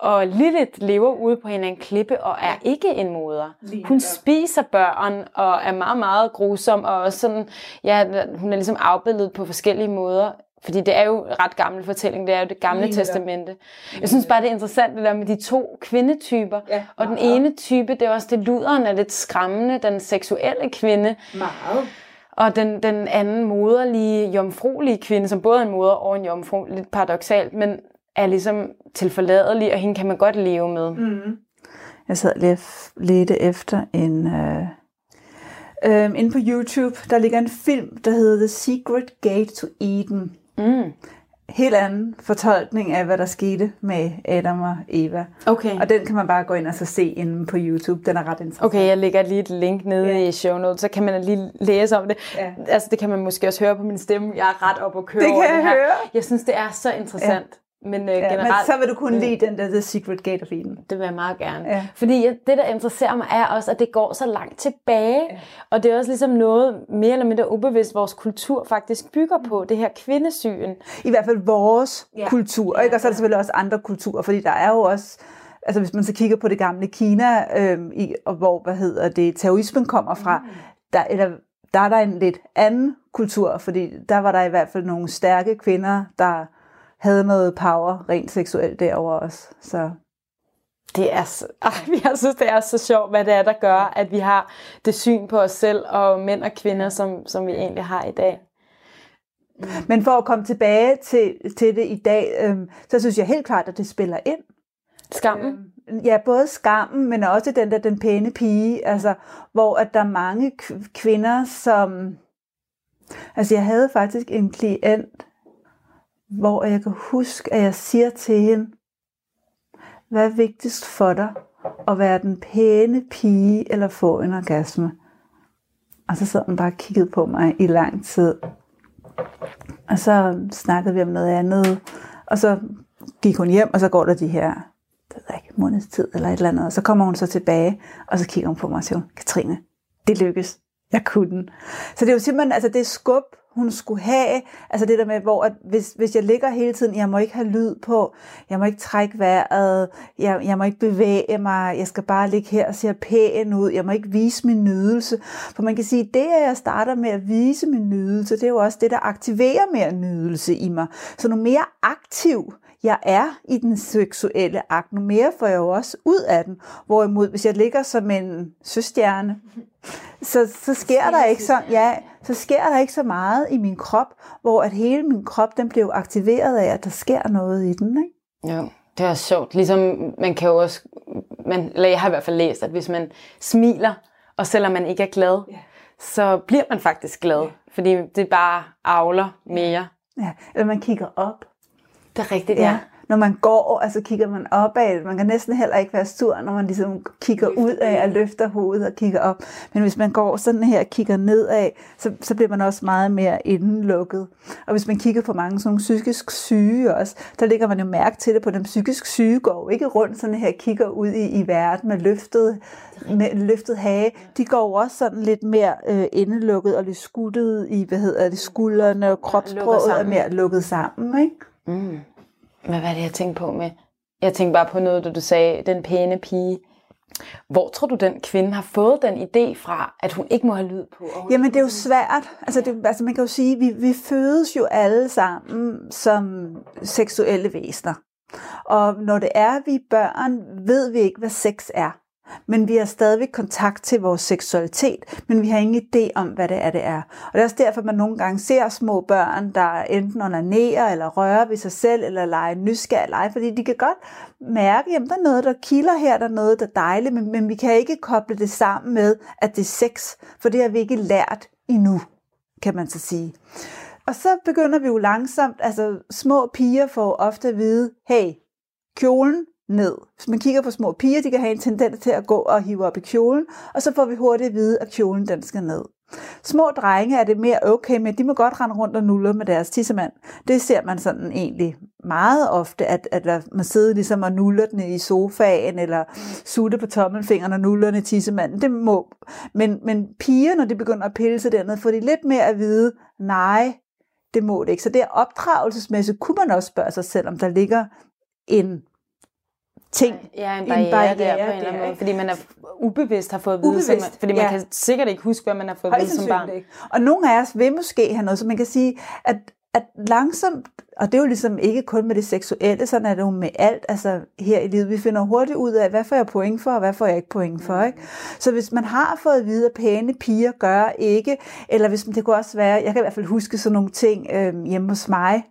Og Lilith lever ude på en, en klippe og er ikke en moder. Hun spiser børn og er meget, meget grusom. Og også sådan, ja, hun er ligesom afbildet på forskellige måder. Fordi det er jo ret gammel fortælling, det er jo det gamle Lige testamente. Jeg synes bare, det er interessant det der med de to kvindetyper. Ja, og den ene type, det er også det luderen er lidt skræmmende, den seksuelle kvinde. Meget. Og den, den anden moderlige, jomfruelige kvinde, som både er en moder og en jomfru, lidt paradoxalt, men er ligesom tilforladelig, og hende kan man godt leve med. Mm. Jeg sad lige lidt efter en... Øh, øh, inde på YouTube, der ligger en film, der hedder The Secret Gate to Eden. Mm. helt anden fortolkning af, hvad der skete med Adam og Eva. Okay. Og den kan man bare gå ind og så se inde på YouTube. Den er ret interessant. Okay, jeg lægger lige et link nede Ja. i show notes, så kan man lige læse om det. Ja. Altså, det kan man måske også høre på min stemme. Jeg er ret op at køre Det kan over jeg det her. høre. Jeg synes, det er så interessant. Ja. Men øh, Ja, generelt... men så vil du kunne Mm. lide den der The Secret Gate of Eden. Det vil jeg meget gerne. Ja. Fordi jeg- det, der interesserer mig, er også, at det går så langt tilbage. Ja. Og det er også ligesom noget mere eller mindre ubevidst, vores kultur faktisk bygger på. Det her kvindesyn. I hvert fald vores Ja. kultur, Ja, ikke? og så er der selvfølgelig også andre kulturer, fordi der er jo også, altså hvis man så kigger på det gamle Kina, øhm, i, og hvor, hvad hedder det, terrorismen kommer fra, mm. der, eller, der er der en lidt anden kultur, fordi der var der i hvert fald nogle stærke kvinder, der havde noget power rent seksuelt derover også. Så Det er så, jeg synes, det er så sjovt, hvad det er, der gør, at vi har det syn på os selv og mænd og kvinder, som, som vi egentlig har i dag. Men for at komme tilbage til, til det i dag, øhm, så synes jeg helt klart, at det spiller ind. Skammen. Øhm, Ja, både skammen, men også den der den pæne pige, altså, hvor at der er mange kvinder, som... Altså, jeg havde faktisk en klient, hvor jeg kan huske, at jeg siger til hende, hvad er vigtigst for dig? At være den pæne pige, eller få en orgasme? Og så sad hun bare og kiggede på mig i lang tid. Og så snakkede vi om noget andet, og så gik hun hjem, og så går der de her det ved jeg ikke, måneds tid eller et eller andet. Og så kommer hun så tilbage, og så kigger hun på mig og siger, Katrine, det lykkes. Jeg kunne den. Så det er jo simpelthen, altså det skub, hun skulle have, altså det der med, hvor at hvis, hvis jeg ligger hele tiden, jeg må ikke have lyd på, jeg må ikke trække vejret, jeg, jeg må ikke bevæge mig, jeg skal bare ligge her og se pæn ud, jeg må ikke vise min nydelse. For man kan sige, det at jeg starter med at vise min nydelse, det er jo også det, der aktiverer mere nydelse i mig. Så nu mere aktiv jeg er i den seksuelle akt, nu mere får jeg jo også ud af den. Hvorimod, hvis jeg ligger som en søstjerne, så, så sker der ikke så, ja, så sker der ikke så meget i min krop, hvor at hele min krop, den bliver jo aktiveret af, at der sker noget i den. Ikke? Jo, det er sjovt. Ligesom man kan jo også, man, eller jeg har i hvert fald læst, at hvis man smiler, og selvom man ikke er glad, Ja. så bliver man faktisk glad. Fordi det bare avler mere. Ja, eller man kigger op. Det er rigtigt, Ja. Når man går, altså kigger man opad. Man kan næsten heller ikke være sur, når man ligesom kigger ud af og løfter hovedet og kigger op. Men hvis man går sådan her og kigger nedad, så, så bliver man også meget mere indenlukket. Og hvis man kigger på mange sådan psykisk syge også, der ligger man jo mærke til det på den psykisk syge går ikke rundt sådan her og kigger ud i, i verden med løftet, med løftet hage. De går også sådan lidt mere øh, indelukket og lidt skuttet i, hvad hedder det, skuldrene og kropsproget er mere lukket sammen, ikke? Mm. Hvad er det, jeg tænkte på med? Jeg tænkte bare på noget, da du sagde, den pæne pige. Hvor tror du, den kvinde har fået den idé fra, at hun ikke må have lyd på? Jamen det er jo svært. Altså, det, altså man kan jo sige, vi, vi fødes jo alle sammen som seksuelle væsener. Og når det er, vi er børn, ved vi ikke, hvad sex er. Men vi har stadigvæk kontakt til vores seksualitet, men vi har ingen idé om, hvad det er, det er. Og det er også derfor, man nogle gange ser små børn, der enten onanerer eller rører ved sig selv, eller leger nysgerrig lege, fordi de kan godt mærke, at der er noget, der kilder her, der er noget, der er dejligt, men, men vi kan ikke koble det sammen med, at det er sex, for det har vi ikke lært endnu, kan man så sige. Og så begynder vi jo langsomt, altså små piger får ofte at vide, hey, kjolen ned. Hvis man kigger på små piger, de kan have en tendens til at gå og hive op i kjolen, og så får vi hurtigt at vide, at kjolen den skal ned. Små drenge er det mere okay med, de må godt rende rundt og nulle med deres tissemand. Det ser man sådan egentlig meget ofte, at, at man sidder ligesom og nuller den i sofaen, eller sutte på tommelfingeren og nuller den i tissemanden. Det må. Men, men piger, når de begynder at pille sig dernede, får de lidt mere at vide, nej, det må det ikke. Så det er opdragelsesmæssigt, kunne man også spørge sig selv, om der ligger en ting, Ja, en en barriere, barriere der på en eller anden måde, fordi man er ubevidst har fået at vide, Ubevidst, man, fordi man ja. kan sikkert ikke huske, hvad man har fået at vide som barn. ikke. Og nogle af os vil måske have noget, så man kan sige, at, at langsomt, og det er jo ligesom ikke kun med det seksuelle, sådan er det jo med alt altså her i livet. Vi finder hurtigt ud af, hvad får jeg point for, og hvad får jeg ikke point for. Ikke? Så hvis man har fået at vide, at pæne piger gør ikke, eller hvis det kunne også være, jeg kan i hvert fald huske sådan nogle ting øh, hjemme hos mig,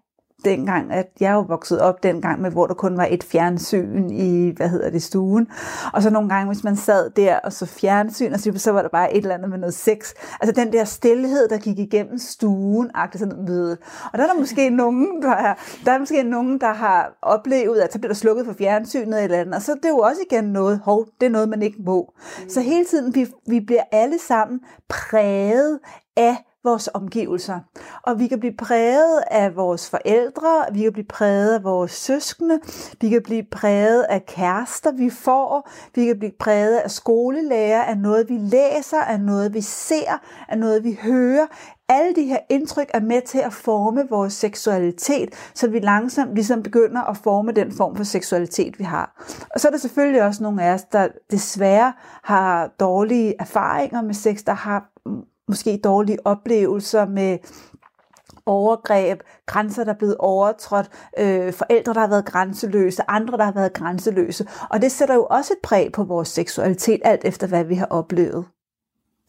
dengang, at jeg jo vokset op dengang med, hvor der kun var et fjernsyn i, hvad hedder det, stuen. Og så nogle gange, hvis man sad der og så fjernsyn, og så, så var der bare et eller andet med noget sex. Altså den der stillhed, der gik igennem stuen, agte sådan noget. Og der er der måske nogen, der, er, der er måske nogen, der har oplevet, at så bliver der slukket for fjernsynet eller andet. Og så det er jo også igen noget, hov, det er noget, man ikke må. Mm. Så hele tiden, vi, vi bliver alle sammen præget af vores omgivelser. Og vi kan blive præget af vores forældre, vi kan blive præget af vores søskende, vi kan blive præget af kærester, vi får, vi kan blive præget af skolelærer, af noget, vi læser, af noget, vi ser, af noget, vi hører. Alle de her indtryk er med til at forme vores seksualitet, så vi langsomt ligesom begynder at forme den form for seksualitet, vi har. Og så er der selvfølgelig også nogle af os, der desværre har dårlige erfaringer med sex, der har måske dårlige oplevelser med overgreb, grænser, der er blevet overtrådt, øh, forældre, der har været grænseløse, andre, der har været grænseløse. Og det sætter jo også et præg på vores seksualitet, alt efter hvad vi har oplevet.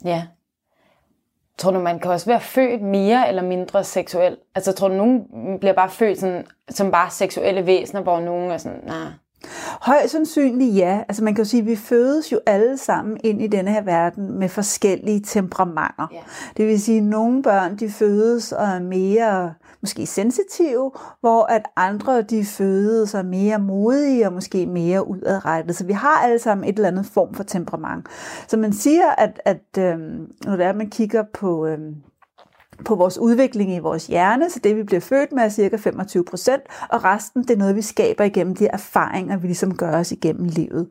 Ja. Tror du, man kan også være født mere eller mindre seksuel? Altså tror du, nogen bliver bare født sådan, som bare seksuelle væsener, hvor nogen er sådan, nej, nah, Højst sandsynligt ja. Altså man kan jo sige, at vi fødes jo alle sammen ind i denne her verden med forskellige temperamenter. Yeah. Det vil sige, at nogle børn de fødes og er mere måske sensitive, hvor at andre de fødes og er mere modige og måske mere udadrettet. Så vi har alle sammen et eller andet form for temperament. Så man siger, at, at øhm, når det er, at man kigger på øhm, på vores udvikling i vores hjerne, så det vi bliver født med er cirka 25 procent, og resten det er noget, vi skaber igennem de erfaringer, vi ligesom gør os igennem livet.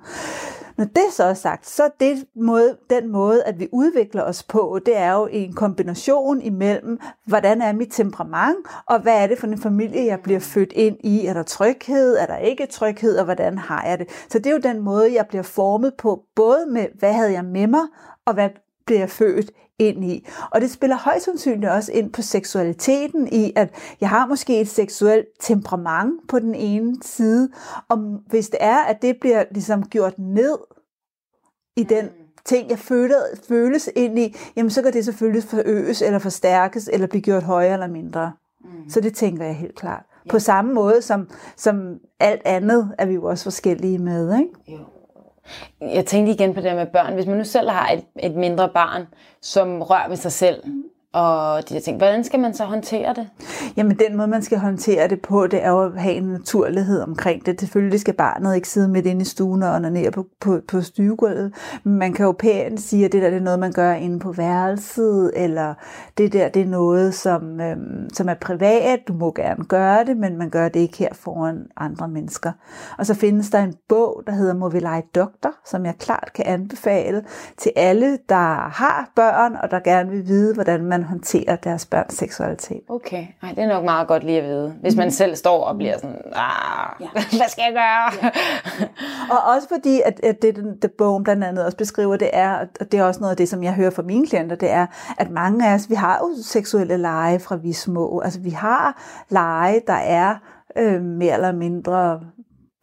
Når det så er sagt, så er det måde, den måde, at vi udvikler os på, det er jo en kombination imellem, hvordan er mit temperament, og hvad er det for en familie, jeg bliver født ind i? Er der tryghed? Er der ikke tryghed? Og hvordan har jeg det? Så det er jo den måde, jeg bliver formet på, både med, hvad havde jeg med mig, og hvad bliver jeg født ind i. Og det spiller højst sandsynligt også ind på seksualiteten i, at jeg har måske et seksuelt temperament på den ene side, og hvis det er, at det bliver ligesom gjort ned i den mm. ting, jeg føler, føles ind i, jamen så kan det selvfølgelig forøges eller forstærkes, eller blive gjort højere eller mindre. Mm. Så det tænker jeg helt klart. Ja. På samme måde som, som alt andet er vi jo også forskellige med. Ikke? Jo. Jeg tænkte igen på det med børn. Hvis man nu selv har et, et mindre barn, som rører ved sig selv, og de der ting. hvordan skal man så håndtere det? Jamen den måde, man skal håndtere det på, det er jo at have en naturlighed omkring det. Selvfølgelig skal barnet ikke sidde midt inde i stuen og ned på, på, på stuegulvet. Man kan jo pænt sige, at det der det er noget, man gør inde på værelset, eller det der det er noget, som, øhm, som er privat. Du må gerne gøre det, men man gør det ikke her foran andre mennesker. Og så findes der en bog, der hedder Må vi lege doktor, som jeg klart kan anbefale til alle, der har børn, og der gerne vil vide, hvordan man man håndterer deres børns seksualitet. Okay, Ej, det er nok meget godt lige at vide. Hvis man mm. selv står og bliver sådan, ah, ja. hvad skal jeg gøre? Ja. og også fordi, at, at det, det bogen blandt andet også beskriver, det er, og det er også noget af det, som jeg hører fra mine klienter, det er, at mange af os, vi har jo seksuelle lege fra vi små. Altså vi har lege, der er øh, mere eller mindre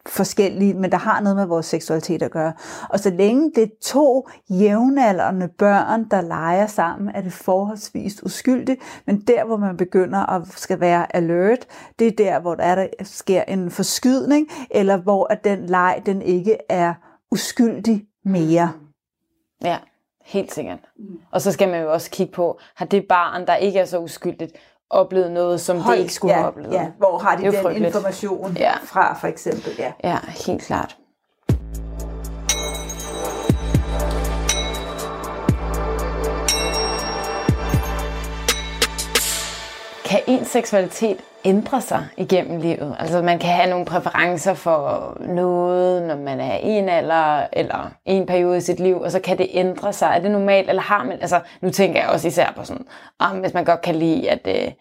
forskellige, men der har noget med vores seksualitet at gøre. Og så længe det er to jævnaldrende børn, der leger sammen, er det forholdsvis uskyldigt, men der, hvor man begynder at skal være alert, det er der, hvor der, er, der sker en forskydning, eller hvor at den leg, den ikke er uskyldig mere. Ja, helt sikkert. Og så skal man jo også kigge på, har det barn, der ikke er så uskyldigt, oplevet noget, som Hold, det ikke skulle ja, have oplevet. Ja, hvor har de den frygteligt. information ja. fra, for eksempel? Ja. ja, helt klart. Kan en seksualitet ændre sig igennem livet? Altså man kan have nogle præferencer for noget, når man er i en alder eller en periode i sit liv, og så kan det ændre sig. Er det normalt, eller har man, altså nu tænker jeg også især på sådan, ah, om hvis man godt kan lide, at øh,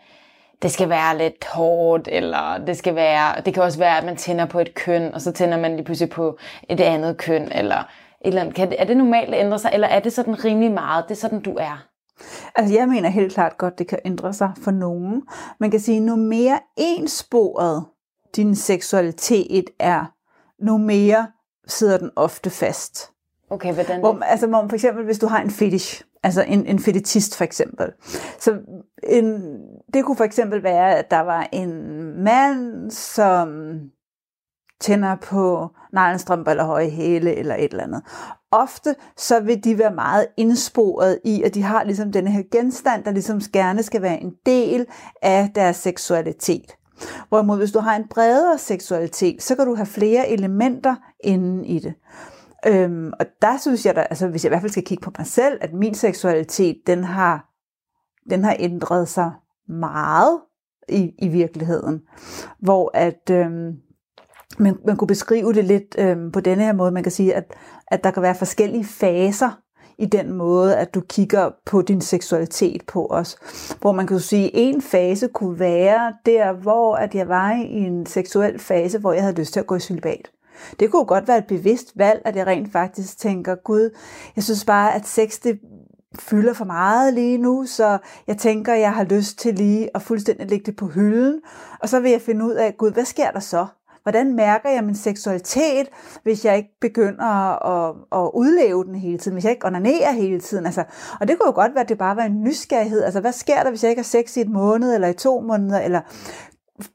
det skal være lidt hårdt, eller det skal være, det kan også være, at man tænder på et køn, og så tænder man lige pludselig på et andet køn, eller et eller andet. Kan det, er det normalt at ændre sig, eller er det sådan rimelig meget, det er sådan, du er? Altså jeg mener helt klart godt, det kan ændre sig for nogen. Man kan sige, nu mere ensporet din seksualitet er, nu mere sidder den ofte fast. Okay, hvordan hvor, altså, hvor for eksempel, hvis du har en fetish, altså en, en fetishist for eksempel. Så en, det kunne for eksempel være, at der var en mand, som tænder på neglestrømper eller høje hæle eller et eller andet. Ofte så vil de være meget indsporet i, at de har ligesom denne her genstand, der ligesom gerne skal være en del af deres seksualitet. Hvorimod hvis du har en bredere seksualitet, så kan du have flere elementer inden i det. Øhm, og der synes jeg, da, altså hvis jeg i hvert fald skal kigge på mig selv, at min seksualitet, den har, den har ændret sig meget i, i virkeligheden. Hvor at øhm, man, man kunne beskrive det lidt øhm, på denne her måde. Man kan sige, at, at der kan være forskellige faser i den måde, at du kigger på din seksualitet på os. Hvor man kan sige, at en fase kunne være der, hvor at jeg var i en seksuel fase, hvor jeg havde lyst til at gå i celibat. Det kunne godt være et bevidst valg, at jeg rent faktisk tænker, gud, jeg synes bare, at sex det fylder for meget lige nu, så jeg tænker, jeg har lyst til lige at fuldstændig lægge det på hylden, og så vil jeg finde ud af, gud, hvad sker der så? Hvordan mærker jeg min seksualitet, hvis jeg ikke begynder at, at udleve den hele tiden, hvis jeg ikke onanerer hele tiden? Altså, og det kunne jo godt være, at det bare var en nysgerrighed. Altså, hvad sker der, hvis jeg ikke har sex i et måned eller i to måneder, eller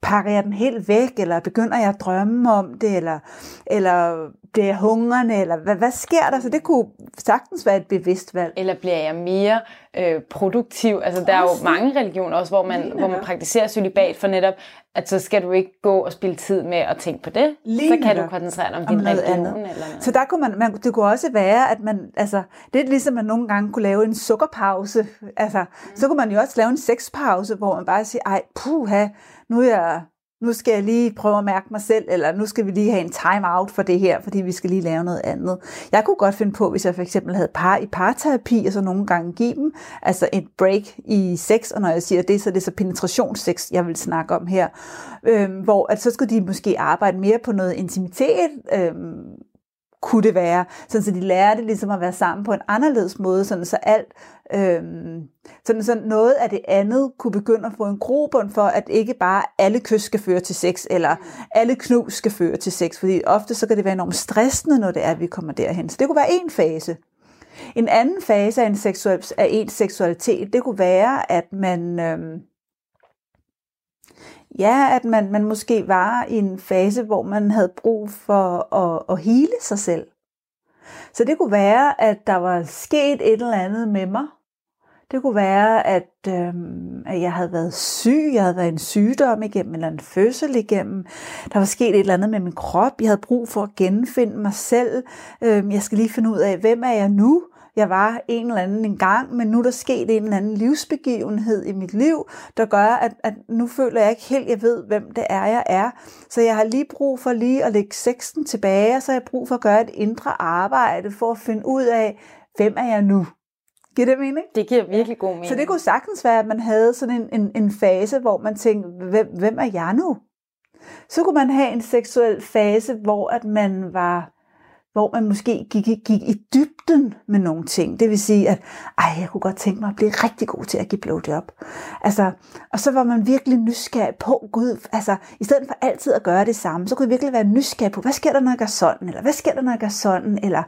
pakker jeg den helt væk, eller begynder jeg at drømme om det, eller, eller bliver hungrende, eller hvad, hvad sker der? Så det kunne sagtens være et bevidst valg. Eller bliver jeg mere øh, produktiv? Altså der er jo mange religioner også, hvor man, hvor man praktiserer celibat for netop, at så skal du ikke gå og spille tid med at tænke på det. Lige så kan du koncentrere dig om, om din religion. Andet. Eller noget. Så der kunne man, man, det kunne også være, at man, altså, det er ligesom, at man nogle gange kunne lave en sukkerpause. Altså, mm. så kunne man jo også lave en sexpause, hvor man bare siger, ej, puha, nu er jeg nu skal jeg lige prøve at mærke mig selv, eller nu skal vi lige have en time out for det her, fordi vi skal lige lave noget andet. Jeg kunne godt finde på, hvis jeg for eksempel havde par i parterapi, og så nogle gange give dem altså et break i sex, og når jeg siger det, så er det så penetrationssex, jeg vil snakke om her, øhm, hvor at så skulle de måske arbejde mere på noget intimitet, øhm, kunne det være, sådan så de lærte ligesom at være sammen på en anderledes måde, sådan så alt, øh, sådan så noget af det andet kunne begynde at få en grobund for, at ikke bare alle kys skal føre til sex, eller alle knus skal føre til sex, fordi ofte så kan det være enormt stressende, når det er, at vi kommer derhen. Så det kunne være en fase. En anden fase af en, seksuel, af en seksualitet, det kunne være, at man, Øh, ja, at man, man måske var i en fase, hvor man havde brug for at, at hele sig selv. Så det kunne være, at der var sket et eller andet med mig. Det kunne være, at, øhm, at jeg havde været syg, jeg havde været en sygdom igennem, eller en fødsel igennem. Der var sket et eller andet med min krop. Jeg havde brug for at genfinde mig selv. Øhm, jeg skal lige finde ud af, hvem er jeg nu? Jeg var en eller anden en gang, men nu er der sket en eller anden livsbegivenhed i mit liv, der gør, at, at nu føler jeg ikke helt, jeg ved, hvem det er, jeg er. Så jeg har lige brug for lige at lægge sexen tilbage, og så har jeg brug for at gøre et indre arbejde for at finde ud af, hvem er jeg nu? Giver det mening? Det giver virkelig god mening. Så det kunne sagtens være, at man havde sådan en, en, en fase, hvor man tænkte, hvem, hvem er jeg nu? Så kunne man have en seksuel fase, hvor at man var hvor man måske gik, gik i dybden med nogle ting. Det vil sige, at ej, jeg kunne godt tænke mig at blive rigtig god til at give blowjob. Altså, og så var man virkelig nysgerrig på, gud, altså, i stedet for altid at gøre det samme, så kunne jeg virkelig være nysgerrig på, hvad sker der, når jeg gør sådan, eller hvad sker der, når jeg gør sådan, eller,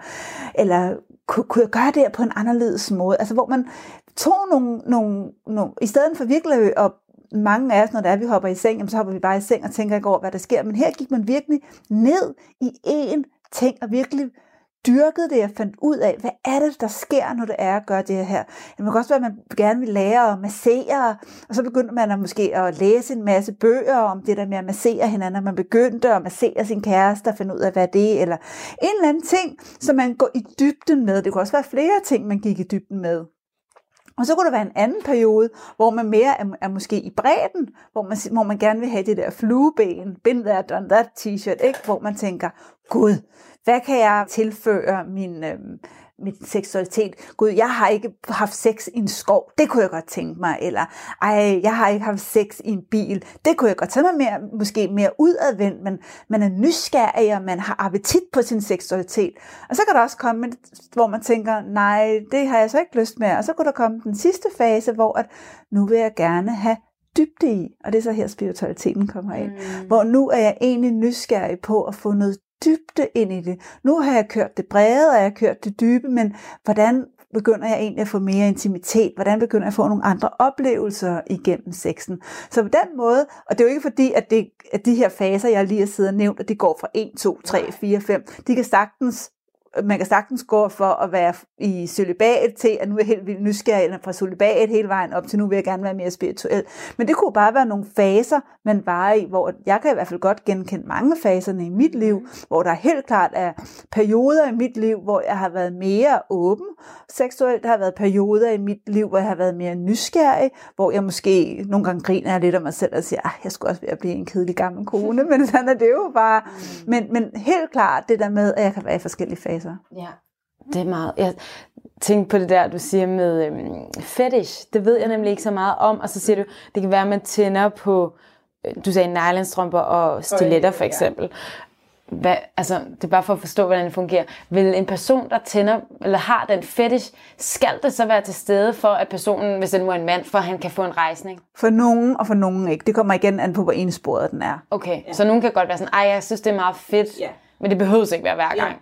eller kunne, kunne jeg gøre det på en anderledes måde? Altså, hvor man tog nogle, nogle, nogle i stedet for virkelig at mange af os, når det er, vi hopper i seng, så hopper vi bare i seng og tænker ikke over, hvad der sker. Men her gik man virkelig ned i en ting og virkelig dyrkede det jeg fandt ud af, hvad er det, der sker, når det er at gøre det her. Det kan også være, at man gerne vil lære at massere, og så begyndte man at måske at læse en masse bøger om det der med at massere hinanden, og man begyndte at massere sin kæreste og finde ud af, hvad det er, eller en eller anden ting, som man går i dybden med. Det kunne også være flere ting, man gik i dybden med. Og så kunne der være en anden periode, hvor man mere er, er måske i bredden, hvor man, hvor man gerne vil have det der flueben, been there, done that t-shirt, ikke? hvor man tænker, gud, hvad kan jeg tilføre min, øh, min seksualitet? Gud, jeg har ikke haft sex i en skov, det kunne jeg godt tænke mig. Eller, ej, jeg har ikke haft sex i en bil, det kunne jeg godt tænke mig mere, måske mere udadvendt, men man er nysgerrig, og man har appetit på sin seksualitet. Og så kan der også komme, hvor man tænker, nej, det har jeg så ikke lyst med. Og så kunne der komme den sidste fase, hvor at, nu vil jeg gerne have dybde i, og det er så her spiritualiteten kommer ind, mm. hvor nu er jeg egentlig nysgerrig på at få noget dybde ind i det. Nu har jeg kørt det brede, og jeg har kørt det dybe, men hvordan begynder jeg egentlig at få mere intimitet? Hvordan begynder jeg at få nogle andre oplevelser igennem sexen? Så på den måde, og det er jo ikke fordi, at, det, at de her faser, jeg lige har siddet og nævnt, at de går fra 1, 2, 3, 4, 5, de kan sagtens man kan sagtens gå for at være i celibat til, at nu er jeg helt vildt nysgerrig, eller fra celibat hele vejen op til nu vil jeg gerne være mere spirituel. Men det kunne bare være nogle faser, man var i, hvor jeg kan i hvert fald godt genkende mange faserne i mit liv, hvor der helt klart er perioder i mit liv, hvor jeg har været mere åben seksuelt. Der har været perioder i mit liv, hvor jeg har været mere nysgerrig, hvor jeg måske nogle gange griner lidt af mig selv og siger, at jeg skulle også være at blive en kedelig gammel kone, men sådan er det jo bare. Men, men helt klart det der med, at jeg kan være i forskellige faser faser. Ja, det er meget. Jeg tænkte på det der, du siger med øhm, fetish. Det ved jeg nemlig ikke så meget om. Og så siger du, det kan være, at man tænder på, øh, du sagde nylonstrømper og stiletter for eksempel. Hvad, altså, det er bare for at forstå, hvordan det fungerer. Vil en person, der tænder, eller har den fetish, skal det så være til stede for, at personen, hvis det nu er en mand, for at han kan få en rejsning? For nogen, og for nogen ikke. Det kommer igen an på, hvor ensporet den er. Okay, ja. så nogen kan godt være sådan, ej, jeg synes, det er meget fedt, ja. men det behøver ikke være hver gang. Ja.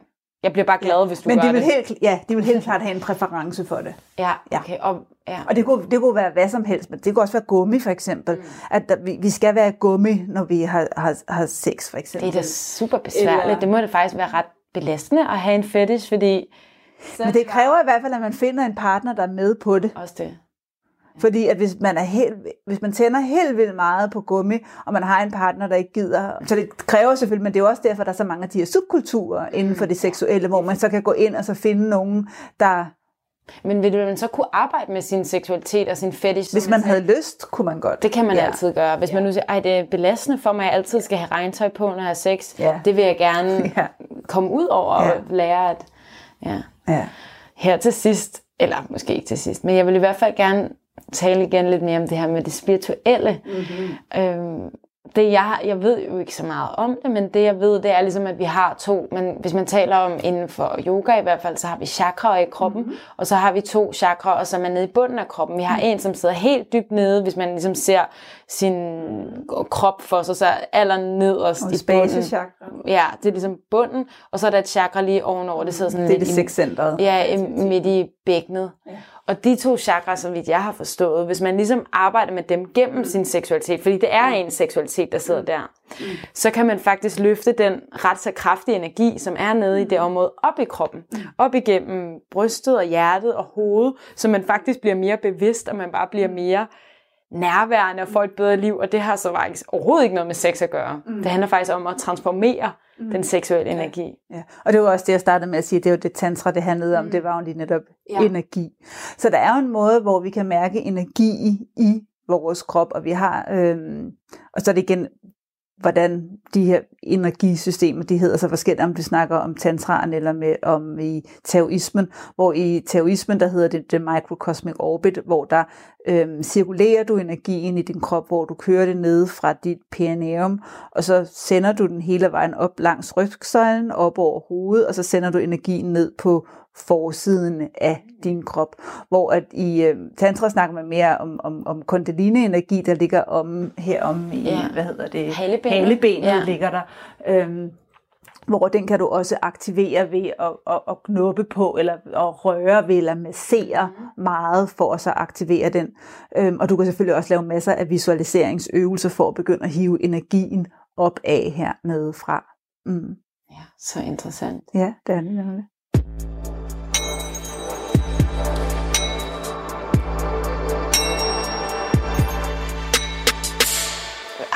Jeg bliver bare glad, ja. hvis du Men gør de vil det. Helt, ja, de vil helt klart have en præference for det. Ja, okay. Og, ja. og det, kunne, det kunne være hvad som helst, men det kunne også være gummi for eksempel. Mm. At der, vi, vi skal være gummi, når vi har, har, har sex for eksempel. Det er da super besværligt. Eller... Det må det faktisk være ret belastende at have en fetish, fordi... Men det kræver i hvert fald, at man finder en partner, der er med på det. Også det. Fordi at hvis man, er helt, hvis man tænder helt vildt meget på gummi, og man har en partner, der ikke gider, så det kræver selvfølgelig, men det er jo også derfor, der er så mange af de her subkulturer inden for det seksuelle, hvor man så kan gå ind og så finde nogen, der... Men vil man så kunne arbejde med sin seksualitet og sin fetish? Hvis man havde lyst, kunne man godt. Det kan man ja. altid gøre. Hvis ja. man nu siger, at det er belastende for mig, at jeg altid skal have regntøj på, når jeg har sex, ja. det vil jeg gerne ja. komme ud over ja. og lære at... Ja. ja. Her til sidst, eller måske ikke til sidst, men jeg vil i hvert fald gerne tale igen lidt mere om det her med det spirituelle. Mm-hmm. Øhm, det jeg, jeg ved jo ikke så meget om det, men det jeg ved, det er ligesom, at vi har to, men hvis man taler om inden for yoga i hvert fald, så har vi chakraer i kroppen, mm-hmm. og så har vi to chakraer, som er nede i bunden af kroppen. Vi har mm-hmm. en, som sidder helt dybt nede, hvis man ligesom ser sin krop for sig, så aller nederst og i bunden. Ja, det er ligesom bunden, og så er der et chakra lige ovenover, det sidder sådan det er lidt det sexcentret. Ja, midt i bækkenet. Ja. Og de to chakra, som jeg har forstået, hvis man ligesom arbejder med dem gennem mm. sin seksualitet, fordi det er mm. en seksualitet, der sidder mm. der, så kan man faktisk løfte den ret så kraftige energi, som er nede i det område, op i kroppen. Op igennem brystet og hjertet og hovedet, så man faktisk bliver mere bevidst, og man bare bliver mere nærværende og får et bedre liv, og det har så faktisk overhovedet ikke noget med sex at gøre. Det handler faktisk om at transformere mm. den seksuelle energi. Ja. Og det var også det, jeg startede med at sige, det var det tantra, det handlede om, mm. det var jo lige netop ja. energi. Så der er jo en måde, hvor vi kan mærke energi i vores krop, og vi har, øhm, og så er det igen, hvordan de her energisystemer, de hedder så forskelligt, om vi snakker om tantraen eller med, om i taoismen, hvor i taoismen, der hedder det, det microcosmic orbit, hvor der øhm, cirkulerer du energien i din krop, hvor du kører det ned fra dit perineum, og så sender du den hele vejen op langs rygsøjlen, op over hovedet, og så sender du energien ned på forsiden af din krop. Hvor at i øh, tantra snakker man mere om, om, om kundalini-energi, der ligger om her om i, ja. hvad hedder det? Halebenet. Halebenet ja. ligger der. Øhm, hvor den kan du også aktivere ved at, at, at knuppe på, eller at røre ved, eller massere mm. meget, for at så aktivere den. Øhm, og du kan selvfølgelig også lave masser af visualiseringsøvelser, for at begynde at hive energien op af hernede fra. Mm. Ja, så interessant. Ja, det er det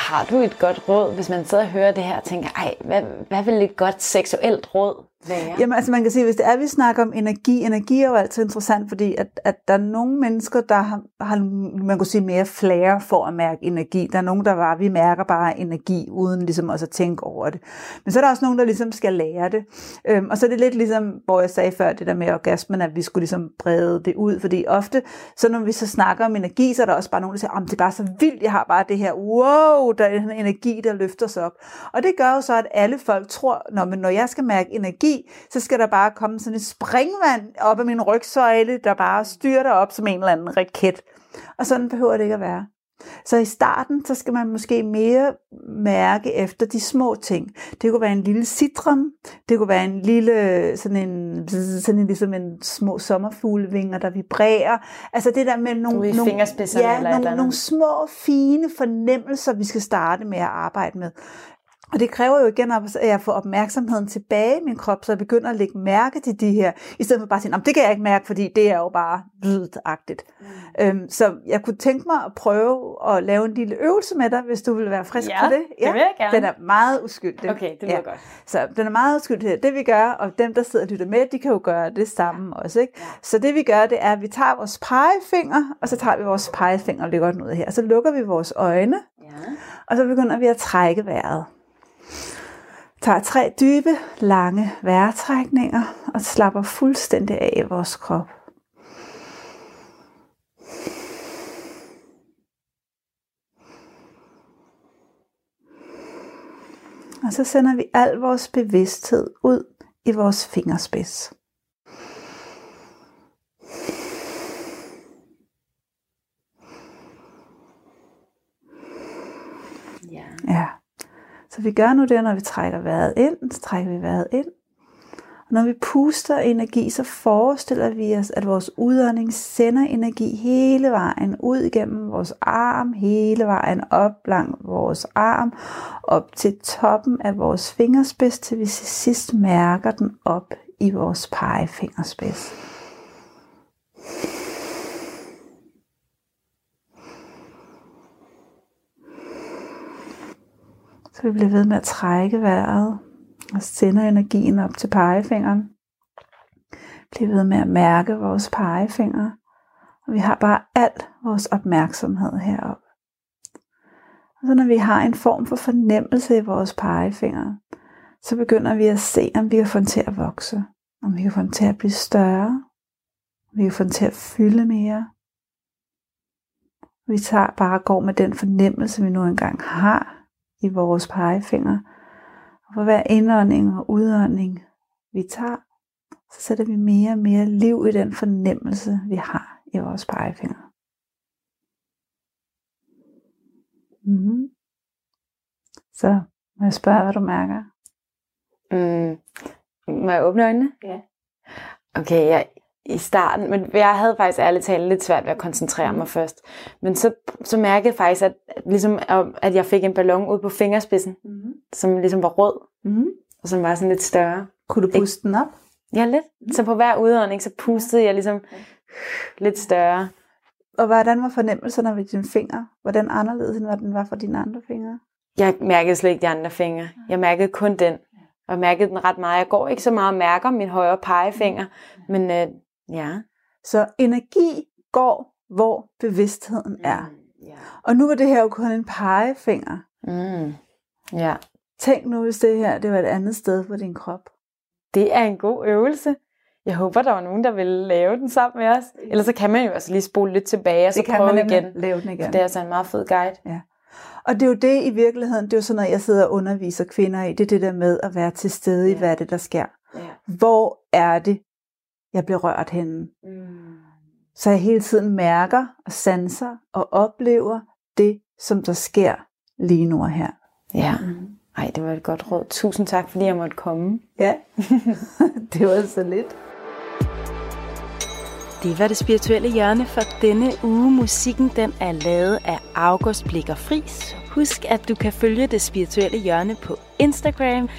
Har du et godt råd, hvis man sidder og hører det her og tænker, ej, hvad, hvad vil et godt seksuelt råd være? Jamen altså man kan sige, hvis det er, at vi snakker om energi, energi er jo altid interessant, fordi at, at der er nogle mennesker, der har, har, man kunne sige, mere flere for at mærke energi. Der er nogen, der bare, vi mærker bare energi, uden ligesom også at tænke over det. Men så er der også nogen, der ligesom skal lære det. Øhm, og så er det lidt ligesom, hvor jeg sagde før, det der med orgasmen, at vi skulle ligesom brede det ud, fordi ofte, så når vi så snakker om energi, så er der også bare nogen, der siger, det er bare så vildt, jeg har bare det her, wow, der er en energi, der løfter sig op. Og det gør jo så, at alle folk tror, når, men når jeg skal mærke energi, så skal der bare komme sådan et springvand op af min rygsøjle, der bare styrter op som en eller anden raket. Og sådan behøver det ikke at være. Så i starten, så skal man måske mere mærke efter de små ting. Det kunne være en lille citron, det kunne være en lille, sådan en, sådan en ligesom en små sommerfuglevinger, der vibrerer. Altså det der med nogle, nogle, ja, eller nogle, nogle små, fine fornemmelser, vi skal starte med at arbejde med. Og det kræver jo igen, at jeg får opmærksomheden tilbage i min krop, så jeg begynder at lægge mærke til de her, i stedet for bare at sige, det kan jeg ikke mærke, fordi det er jo bare lydagtigt. Mm. Øhm, så jeg kunne tænke mig at prøve at lave en lille øvelse med dig, hvis du vil være frisk ja, på det. Ja, det vil jeg gerne. Den er meget uskyldig. Okay, det lyder ja. godt. Så den er meget uskyldig. Det vi gør, og dem, der sidder og lytter med, de kan jo gøre det samme også. Ikke? Ja. Så det vi gør, det er, at vi tager vores pegefinger, og så tager vi vores pegefinger og lægger den ud her. Så lukker vi vores øjne, ja. og så begynder vi at trække vejret tager tre dybe, lange vejrtrækninger og slapper fuldstændig af i vores krop. Og så sender vi al vores bevidsthed ud i vores fingerspids. Ja. ja. Så vi gør nu det, når vi trækker vejret ind, så trækker vi vejret ind. Og når vi puster energi, så forestiller vi os, at vores udånding sender energi hele vejen ud igennem vores arm, hele vejen op langs vores arm, op til toppen af vores fingerspids, til vi til sidst mærker den op i vores pegefingerspids. Så vi bliver ved med at trække vejret og sender energien op til pegefingeren. Bliver ved med at mærke vores pegefinger. Og vi har bare alt vores opmærksomhed herop. Og så når vi har en form for fornemmelse i vores pegefinger, så begynder vi at se, om vi kan få den til at vokse. Om vi kan få den til at blive større. Om vi kan få den til at fylde mere. Vi tager bare går med den fornemmelse, vi nu engang har i vores pegefinger. Og for hver indånding og udånding, vi tager, så sætter vi mere og mere liv i den fornemmelse, vi har i vores pegefinger. Mm-hmm. Så må jeg spørge, hvad du mærker? Mm. Må jeg åbne øjnene? Ja. Okay, jeg, i starten, men jeg havde faktisk ærligt talt lidt svært ved at koncentrere mig først. Men så, så mærkede jeg faktisk, at, ligesom, at jeg fik en ballon ud på fingerspidsen, mm-hmm. som ligesom var rød, mm-hmm. og som var sådan lidt større. Kunne du puste den op? Ja, lidt. Mm-hmm. Så på hver udånding, så pustede jeg ligesom lidt større. Og hvordan var fornemmelserne ved dine fingre? Hvordan anderledes end hvad den var for dine andre fingre? Jeg mærkede slet ikke de andre fingre. Jeg mærkede kun den. Og jeg mærkede den ret meget. Jeg går ikke så meget og mærker min højre pegefinger, men øh, Ja. Så energi går, hvor bevidstheden er. Mm, yeah. Og nu var det her jo kun en pegefinger. Mm. Ja. Tænk nu, hvis det her det var et andet sted på din krop. Det er en god øvelse. Jeg håber, der var nogen, der vil lave den sammen med os. Ellers så kan man jo altså lige spole lidt tilbage, og så det prøve kan man igen. lave den igen. For det er altså en meget fed guide. Ja. Og det er jo det i virkeligheden, det er jo sådan noget, jeg sidder og underviser kvinder i. Det er det der med at være til stede ja. i, hvad er det, der sker. Ja. Hvor er det, jeg bliver rørt henne. Mm. Så jeg hele tiden mærker og sanser og oplever det, som der sker lige nu og her. Ja. Mm. Ej, det var et godt råd. Tusind tak, fordi jeg måtte komme. Ja, det var så lidt. Det var det spirituelle hjørne for denne uge. Musikken den er lavet af August Blikker Fris. Husk, at du kan følge det spirituelle hjørne på Instagram.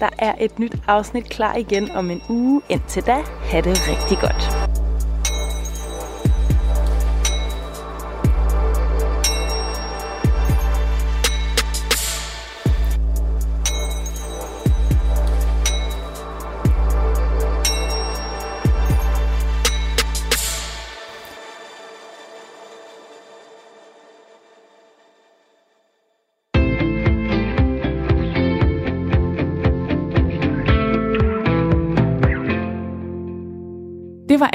Der er et nyt afsnit klar igen om en uge. Indtil da, have det rigtig godt.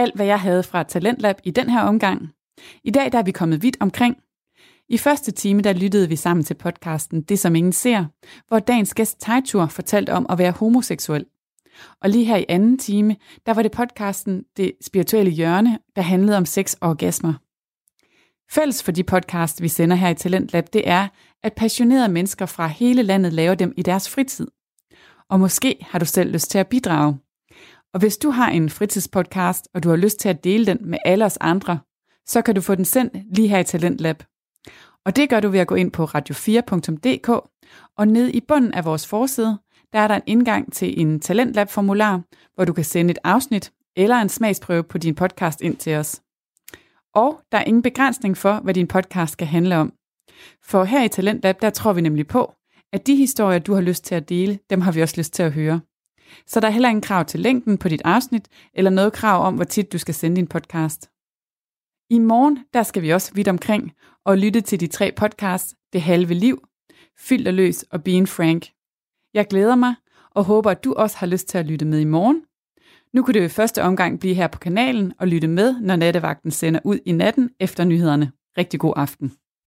Alt, hvad jeg havde fra Talentlab i den her omgang. I dag der er vi kommet vidt omkring. I første time der lyttede vi sammen til podcasten Det som ingen ser, hvor dagens gæst Tejtur fortalte om at være homoseksuel. Og lige her i anden time, der var det podcasten Det spirituelle hjørne, der handlede om sex og orgasmer. Fælles for de podcast, vi sender her i Talentlab, det er, at passionerede mennesker fra hele landet laver dem i deres fritid. Og måske har du selv lyst til at bidrage. Og hvis du har en fritidspodcast, og du har lyst til at dele den med alle os andre, så kan du få den sendt lige her i Talentlab. Og det gør du ved at gå ind på radio4.dk, og ned i bunden af vores forside, der er der en indgang til en Talentlab-formular, hvor du kan sende et afsnit eller en smagsprøve på din podcast ind til os. Og der er ingen begrænsning for, hvad din podcast skal handle om. For her i Talentlab, der tror vi nemlig på, at de historier, du har lyst til at dele, dem har vi også lyst til at høre. Så der er heller ingen krav til længden på dit afsnit, eller noget krav om, hvor tit du skal sende din podcast. I morgen, der skal vi også vidt omkring og lytte til de tre podcasts, Det halve liv, Fyldt og løs og Being Frank. Jeg glæder mig, og håber, at du også har lyst til at lytte med i morgen. Nu kunne det jo i første omgang blive her på kanalen og lytte med, når nattevagten sender ud i natten efter nyhederne. Rigtig god aften.